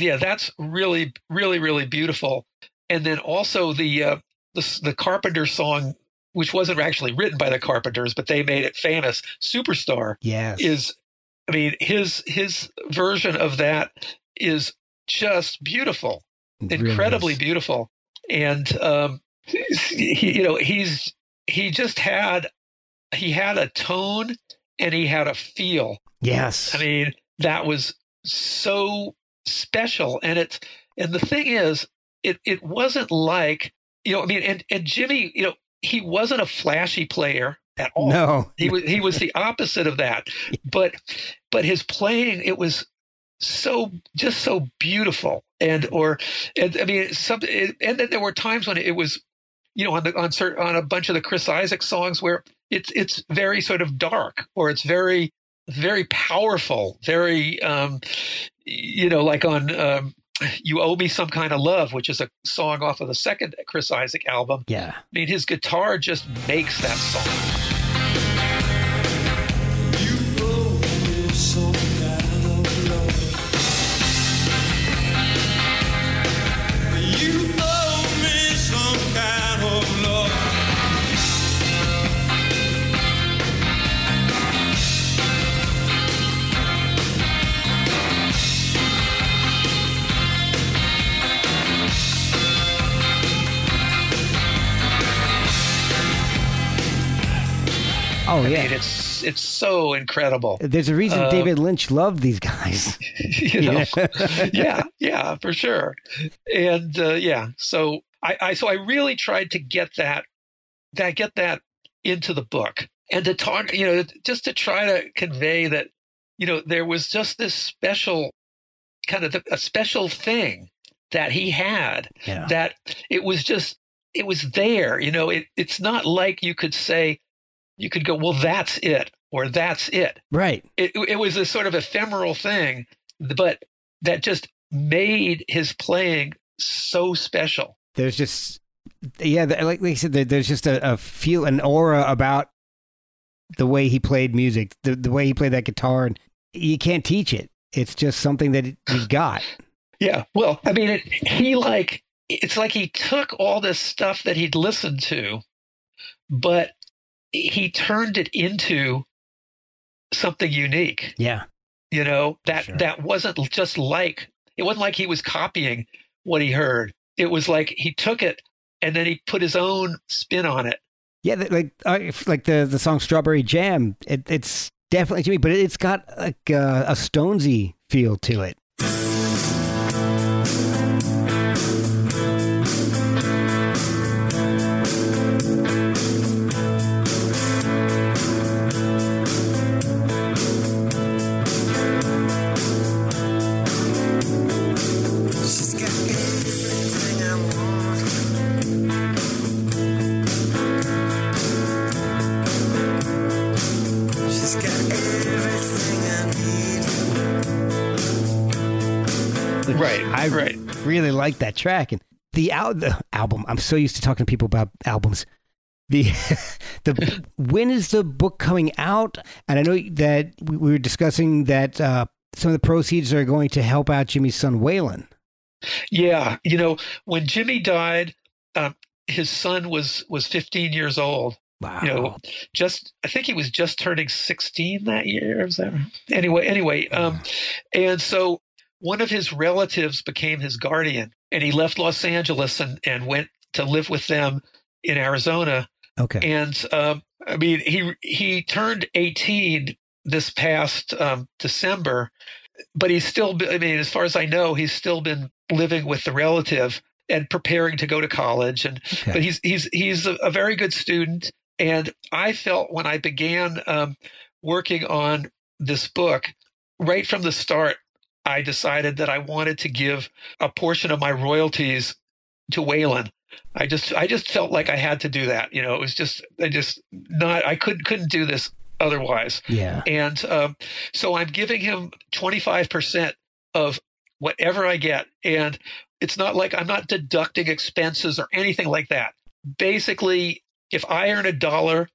Yeah, that's really really really beautiful. And then also the uh, the the Carpenter song, which wasn't actually written by the Carpenters, but they made it famous. Superstar Yes. is, I mean, his his version of that is just beautiful, It incredibly beautiful. And um, he, you know, he's he just had he had a tone and he had a feel. Yes. I mean, that was so special. And it's and the thing is, it it wasn't like you know, I mean, and and Jimmy, you know, he wasn't a flashy player at all. no. He was he was the *laughs* opposite of that. But but his playing, it was so just so beautiful. And or and I mean some and then there were times when it was you know on the on certain on a bunch of the Chris Isaak songs where it's it's very sort of dark or it's very very powerful, very um you know like on um you owe me some kind of love, which is a song off of the second Chris Isaak album. Yeah. I mean, his guitar just makes that song. Yeah. it's it's so incredible. There's a reason Uh, David Lynch loved these guys. *laughs* *laughs* you know, yeah, yeah, for sure. And uh, yeah, so I, I so I really tried to get that that get that into the book and to talk, you know, just to try to convey that, you know, there was just this special kind of a special thing that he had Yeah. that it was just it was there you know it, it's not like you could say you could go well that's it or that's it Right. it, it was a sort of ephemeral thing but that just made his playing so special There's just yeah, like, I said, there's just a, a feel, an aura about the way he played music, the the way he played that guitar, and you can't teach it. It's just something that he's got. yeah well i mean it, he like it's like he took all this stuff that he'd listened to but he turned it into something unique Yeah. you know that Sure. that wasn't just like it wasn't like he was copying what he heard it was like he took it and then he put his own spin on it Yeah, like uh, like the the song "Strawberry Jam." It, it's definitely to me, but it's got like uh, a Stonesy feel to it. Like that track and the, al- the album. I'm so used to talking to people about albums. The *laughs* the when is the book coming out? And I know that we, we were discussing that uh, some of the proceeds are going to help out Jimmy's son Waylon. Yeah, you know, when Jimmy died, um, his son was was 15 years old. Wow. You know, just I think he was just turning 16 that year. Is that right? anyway? Anyway, um, and so one of his relatives became his guardian, and he left Los Angeles and and went to live with them in Arizona. Okay. And um, I mean, he he turned 18 this past um, December, but he's still. I mean, as far as I know, he's still been living with the relative and preparing to go to college. And Okay. but he's he's he's a, a very good student. And I felt when I began um, working on this book, right from the start, I decided that I wanted to give a portion of my royalties to Waylon. I just I just felt like I had to do that. You know, it was just I just not I couldn't couldn't do this otherwise. Yeah. And um, so I'm giving him 25% of whatever I get. And it's not like I'm not deducting expenses or anything like that. Basically, if I earn a dollar,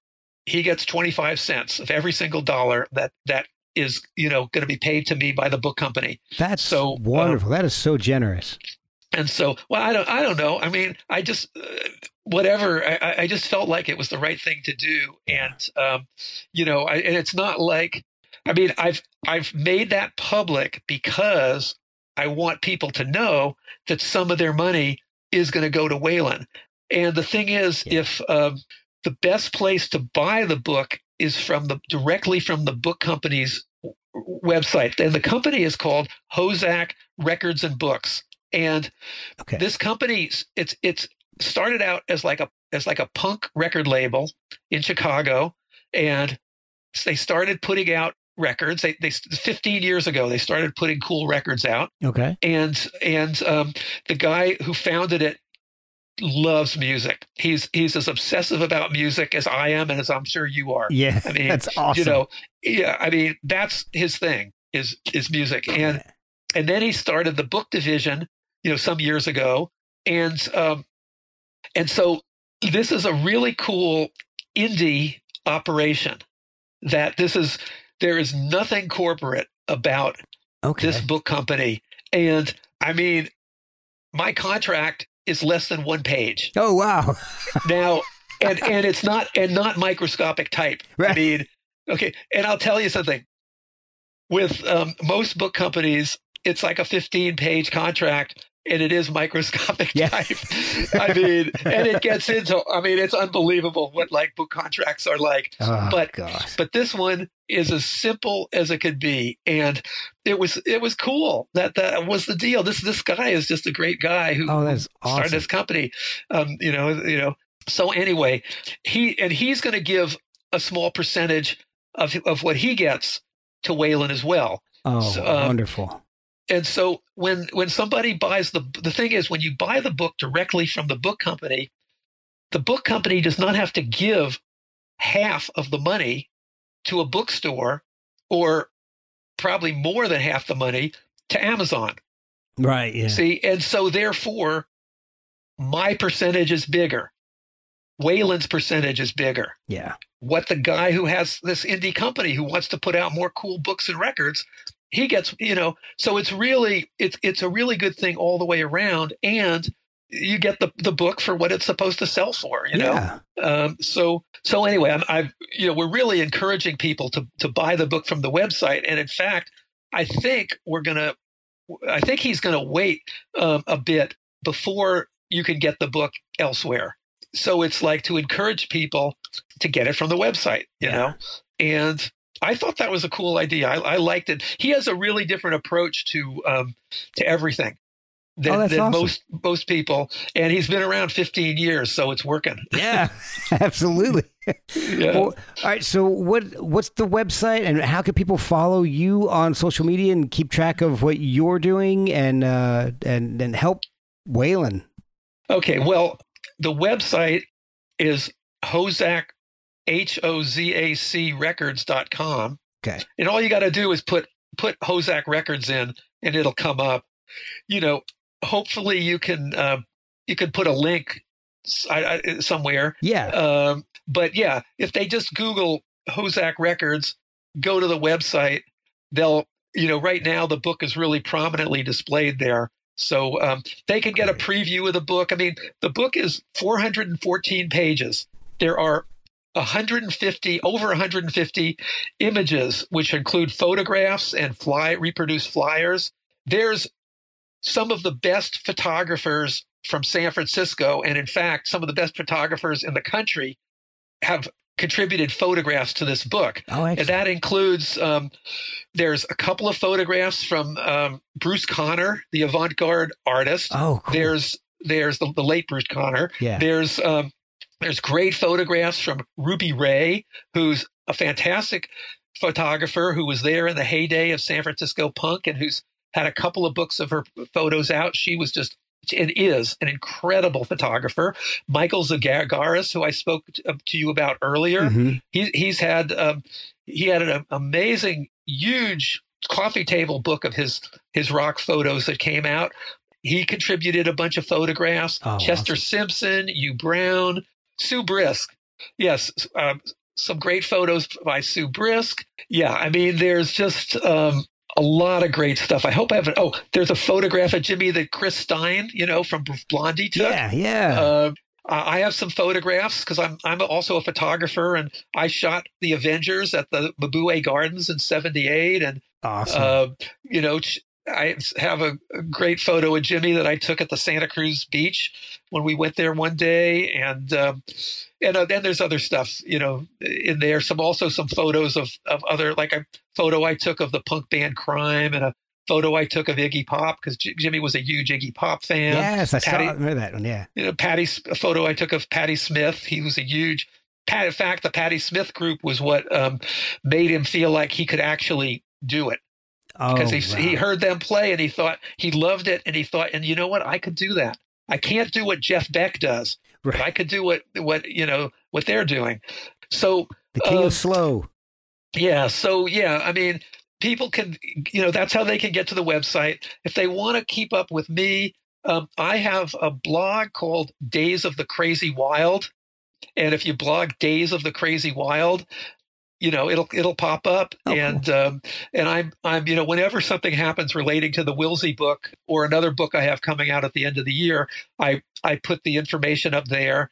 he gets 25 cents of every single dollar that that is, you know, going to be paid to me by the book company. That's So, uh, wonderful. that is so generous. And so, well, I don't, I don't know. I mean, I just, uh, whatever. I- I, just felt like it was the right thing to do, and um, you know, I, and it's not like, I mean, I've I've made that public because I want people to know that some of their money is going to go to Waylon. And the thing is, if um, the best place to buy the book is from the directly from the book company's website, and the company is called HoZac Records and Books. And Okay. this company, it's it's started out as like a as like a punk record label in Chicago, and they started putting out records. They they 15 years ago they started putting cool records out, Okay. and and um, the guy who founded it loves music. He's he's as obsessive about music as I am, and as I'm sure you are. Yeah, I mean, that's awesome. You know, yeah, I mean, that's his thing is is music, and and then he started the book division, you know, some years ago, and um, and so this is a really cool indie operation. That this is there is nothing corporate about Okay. this book company, and I mean, my contract is less than one page. Oh wow. *laughs* now and and it's not and not microscopic type. I mean okay and i'll tell you something. With um, most book companies it's like a 15 page contract and it is microscopic Yeah. type. I mean and it gets into i mean it's unbelievable what like book contracts are like. Oh, but gosh. but this one is as simple as it could be. And it was it was cool that that was the deal. This this guy is just a great guy who Oh, that's started this company. Um you know you know. So anyway he and he's going to give a small percentage of of what he gets to Waylon as well. Oh, so, um, wonderful. And so when when somebody buys the the thing is when you buy the book directly from the book company the book company does not have to give half of the money to a bookstore or probably more than half the money to Amazon Right. Yeah. see and so therefore my percentage is bigger Waylon's percentage is bigger yeah. what the guy who has this indie company who wants to put out more cool books and records he gets you know so it's really it's it's a really good thing all the way around and you get the the book for what it's supposed to sell for you know Yeah. um, so so anyway I'm, I've you know we're really encouraging people to to buy the book from the website and in fact I think we're gonna I think he's gonna wait um, a bit before you can get the book elsewhere so it's like to encourage people to get it from the website you Yeah. know and I thought that was a cool idea I, I liked it he has a really different approach to um, to everything than, Oh, than awesome. most most people and he's been around 15 years so it's working Yeah. *laughs* *laughs* Absolutely. yeah. Well, all right. So, what what's the website, and how can people follow you on social media and keep track of what you're doing, and uh, and and help Waylon? Okay, well, the website is HoZac, H O Z A C records.com. Okay. And all you got to do is put put HoZac Records in and it'll come up. you know, hopefully you can uh, you can put a link I, I, somewhere. Yeah. Um, but yeah, if they just Google HoZac Records, go to the website, they'll you know right now the book is really prominently displayed there. So um, they can get a preview of the book. I mean, the book is 414 pages. There are 150 over 150 images which include photographs and fly reproduced flyers. There's some of the best photographers from San Francisco and in fact some of the best photographers in the country have contributed photographs to this book. Oh, and that includes um, there's a couple of photographs from um, Bruce Conner the avant-garde artist. Oh cool. there's there's the, the, late Bruce Conner yeah. there's um, there's great photographs from Ruby Ray, who's a fantastic photographer who was there in the heyday of San Francisco punk and who's had a couple of books of her photos out. She was just and is an incredible photographer. Michael Zagaris, who I spoke to, you about earlier, mm-hmm. he, he's had um, he had an amazing, huge coffee table book of his his rock photos that came out. He contributed a bunch of photographs. Oh, Chester awesome. Simpson, Hugh Brown, Sue Brisk. Yes, um, some great photos by Sue Brisk. Yeah, I mean, there's just um, a lot of great stuff. I hope I haven't. Oh, there's a photograph of Jimmy that Chris Stein, you know, from Blondie took. Yeah, yeah. Uh, I have some photographs because I'm I'm also a photographer, and I shot the Avengers at the Mabuhay Gardens in '78, and awesome. Uh, you know, I have a, a, great photo of Jimmy that I took at the Santa Cruz beach when we went there one day, and um, and uh, then there's other stuff, you know, in there. Some also some photos of of other like a photo I took of the punk band Crime, and a photo I took of Iggy Pop because J- Jimmy was a huge Iggy Pop fan. Yes, I Patty, saw remember that one. Yeah, you know, Patty's a photo I took of Patti Smith. He was a huge. Pat, in fact, the Patti Smith group was what um, made him feel like he could actually do it because oh, he wow. he heard them play and he thought he loved it and he thought and you know what I could do that. I can't do what Jeff Beck does, right. but I could do what what you know what they're doing. So the king uh, of slow. Yeah. So yeah, I mean, people can you know that's how they can get to the website if they want to keep up with me. Um, I have a blog called Days of the Crazy Wild, and if you blog Days of the Crazy Wild, you know it'll it'll pop up oh, and cool. um, and I'm I'm you know whenever something happens relating to the Wilsey book or another book I have coming out at the end of the year, I I put the information up there,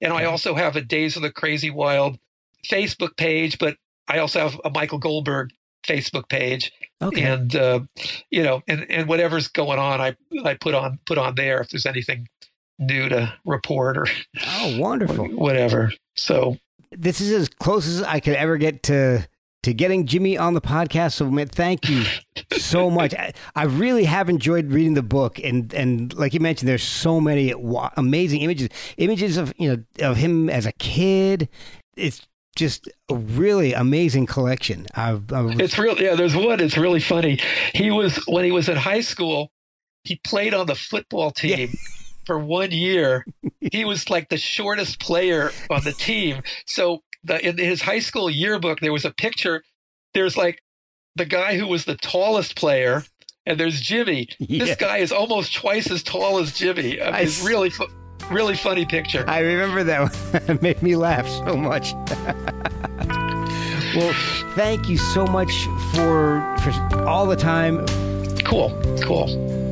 and I also have a Days of the Crazy Wild Facebook page, but I also have a Michael Goldberg Facebook page, okay. and uh, you know and and whatever's going on, I I put on put on there if there's anything new to report or oh *laughs* wonderful whatever. So this is as close as I could ever get to to getting Jimmy on the podcast. So, man, thank you so *laughs* much. I, I, really have enjoyed reading the book, and and like you mentioned, there's so many amazing images, images of you know of him as a kid. It's just a really amazing collection. I've, I've, it's real. Yeah, there's one. It's really funny. He was when he was in high school. He played on the football team. Yeah *laughs* for one year. he *laughs* was like the shortest player on the team. So the, in his high school yearbook, there was a picture. There's like the guy who was the tallest player, and there's Jimmy. Yeah. This guy is almost twice as tall as Jimmy. I mean, it's really, fu- really funny picture. I remember that. One. *laughs* it made me laugh so much. *laughs* well, thank you so much for for all the time. Cool, cool.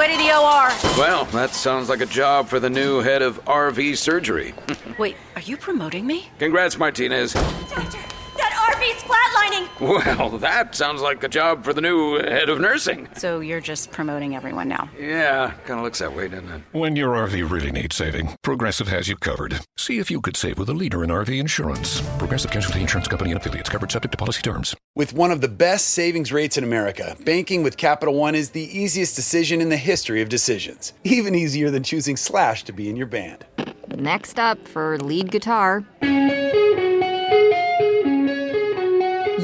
Way to the OR. Well, that sounds like a job for the new head of RV surgery. Wait, are you promoting me? Congrats, Martinez. Well, that sounds like a job for the new head of nursing. So you're just promoting everyone now? Yeah, kind of looks that way, doesn't it? When your RV really needs saving, Progressive has you covered. See if you could save with a leader in RV insurance. Progressive Casualty Insurance Company and affiliates covered subject to policy terms. With one of the best savings rates in America, banking with Capital One is the easiest decision in the history of decisions. Even easier than choosing Slash to be in your band. Next up for lead guitar.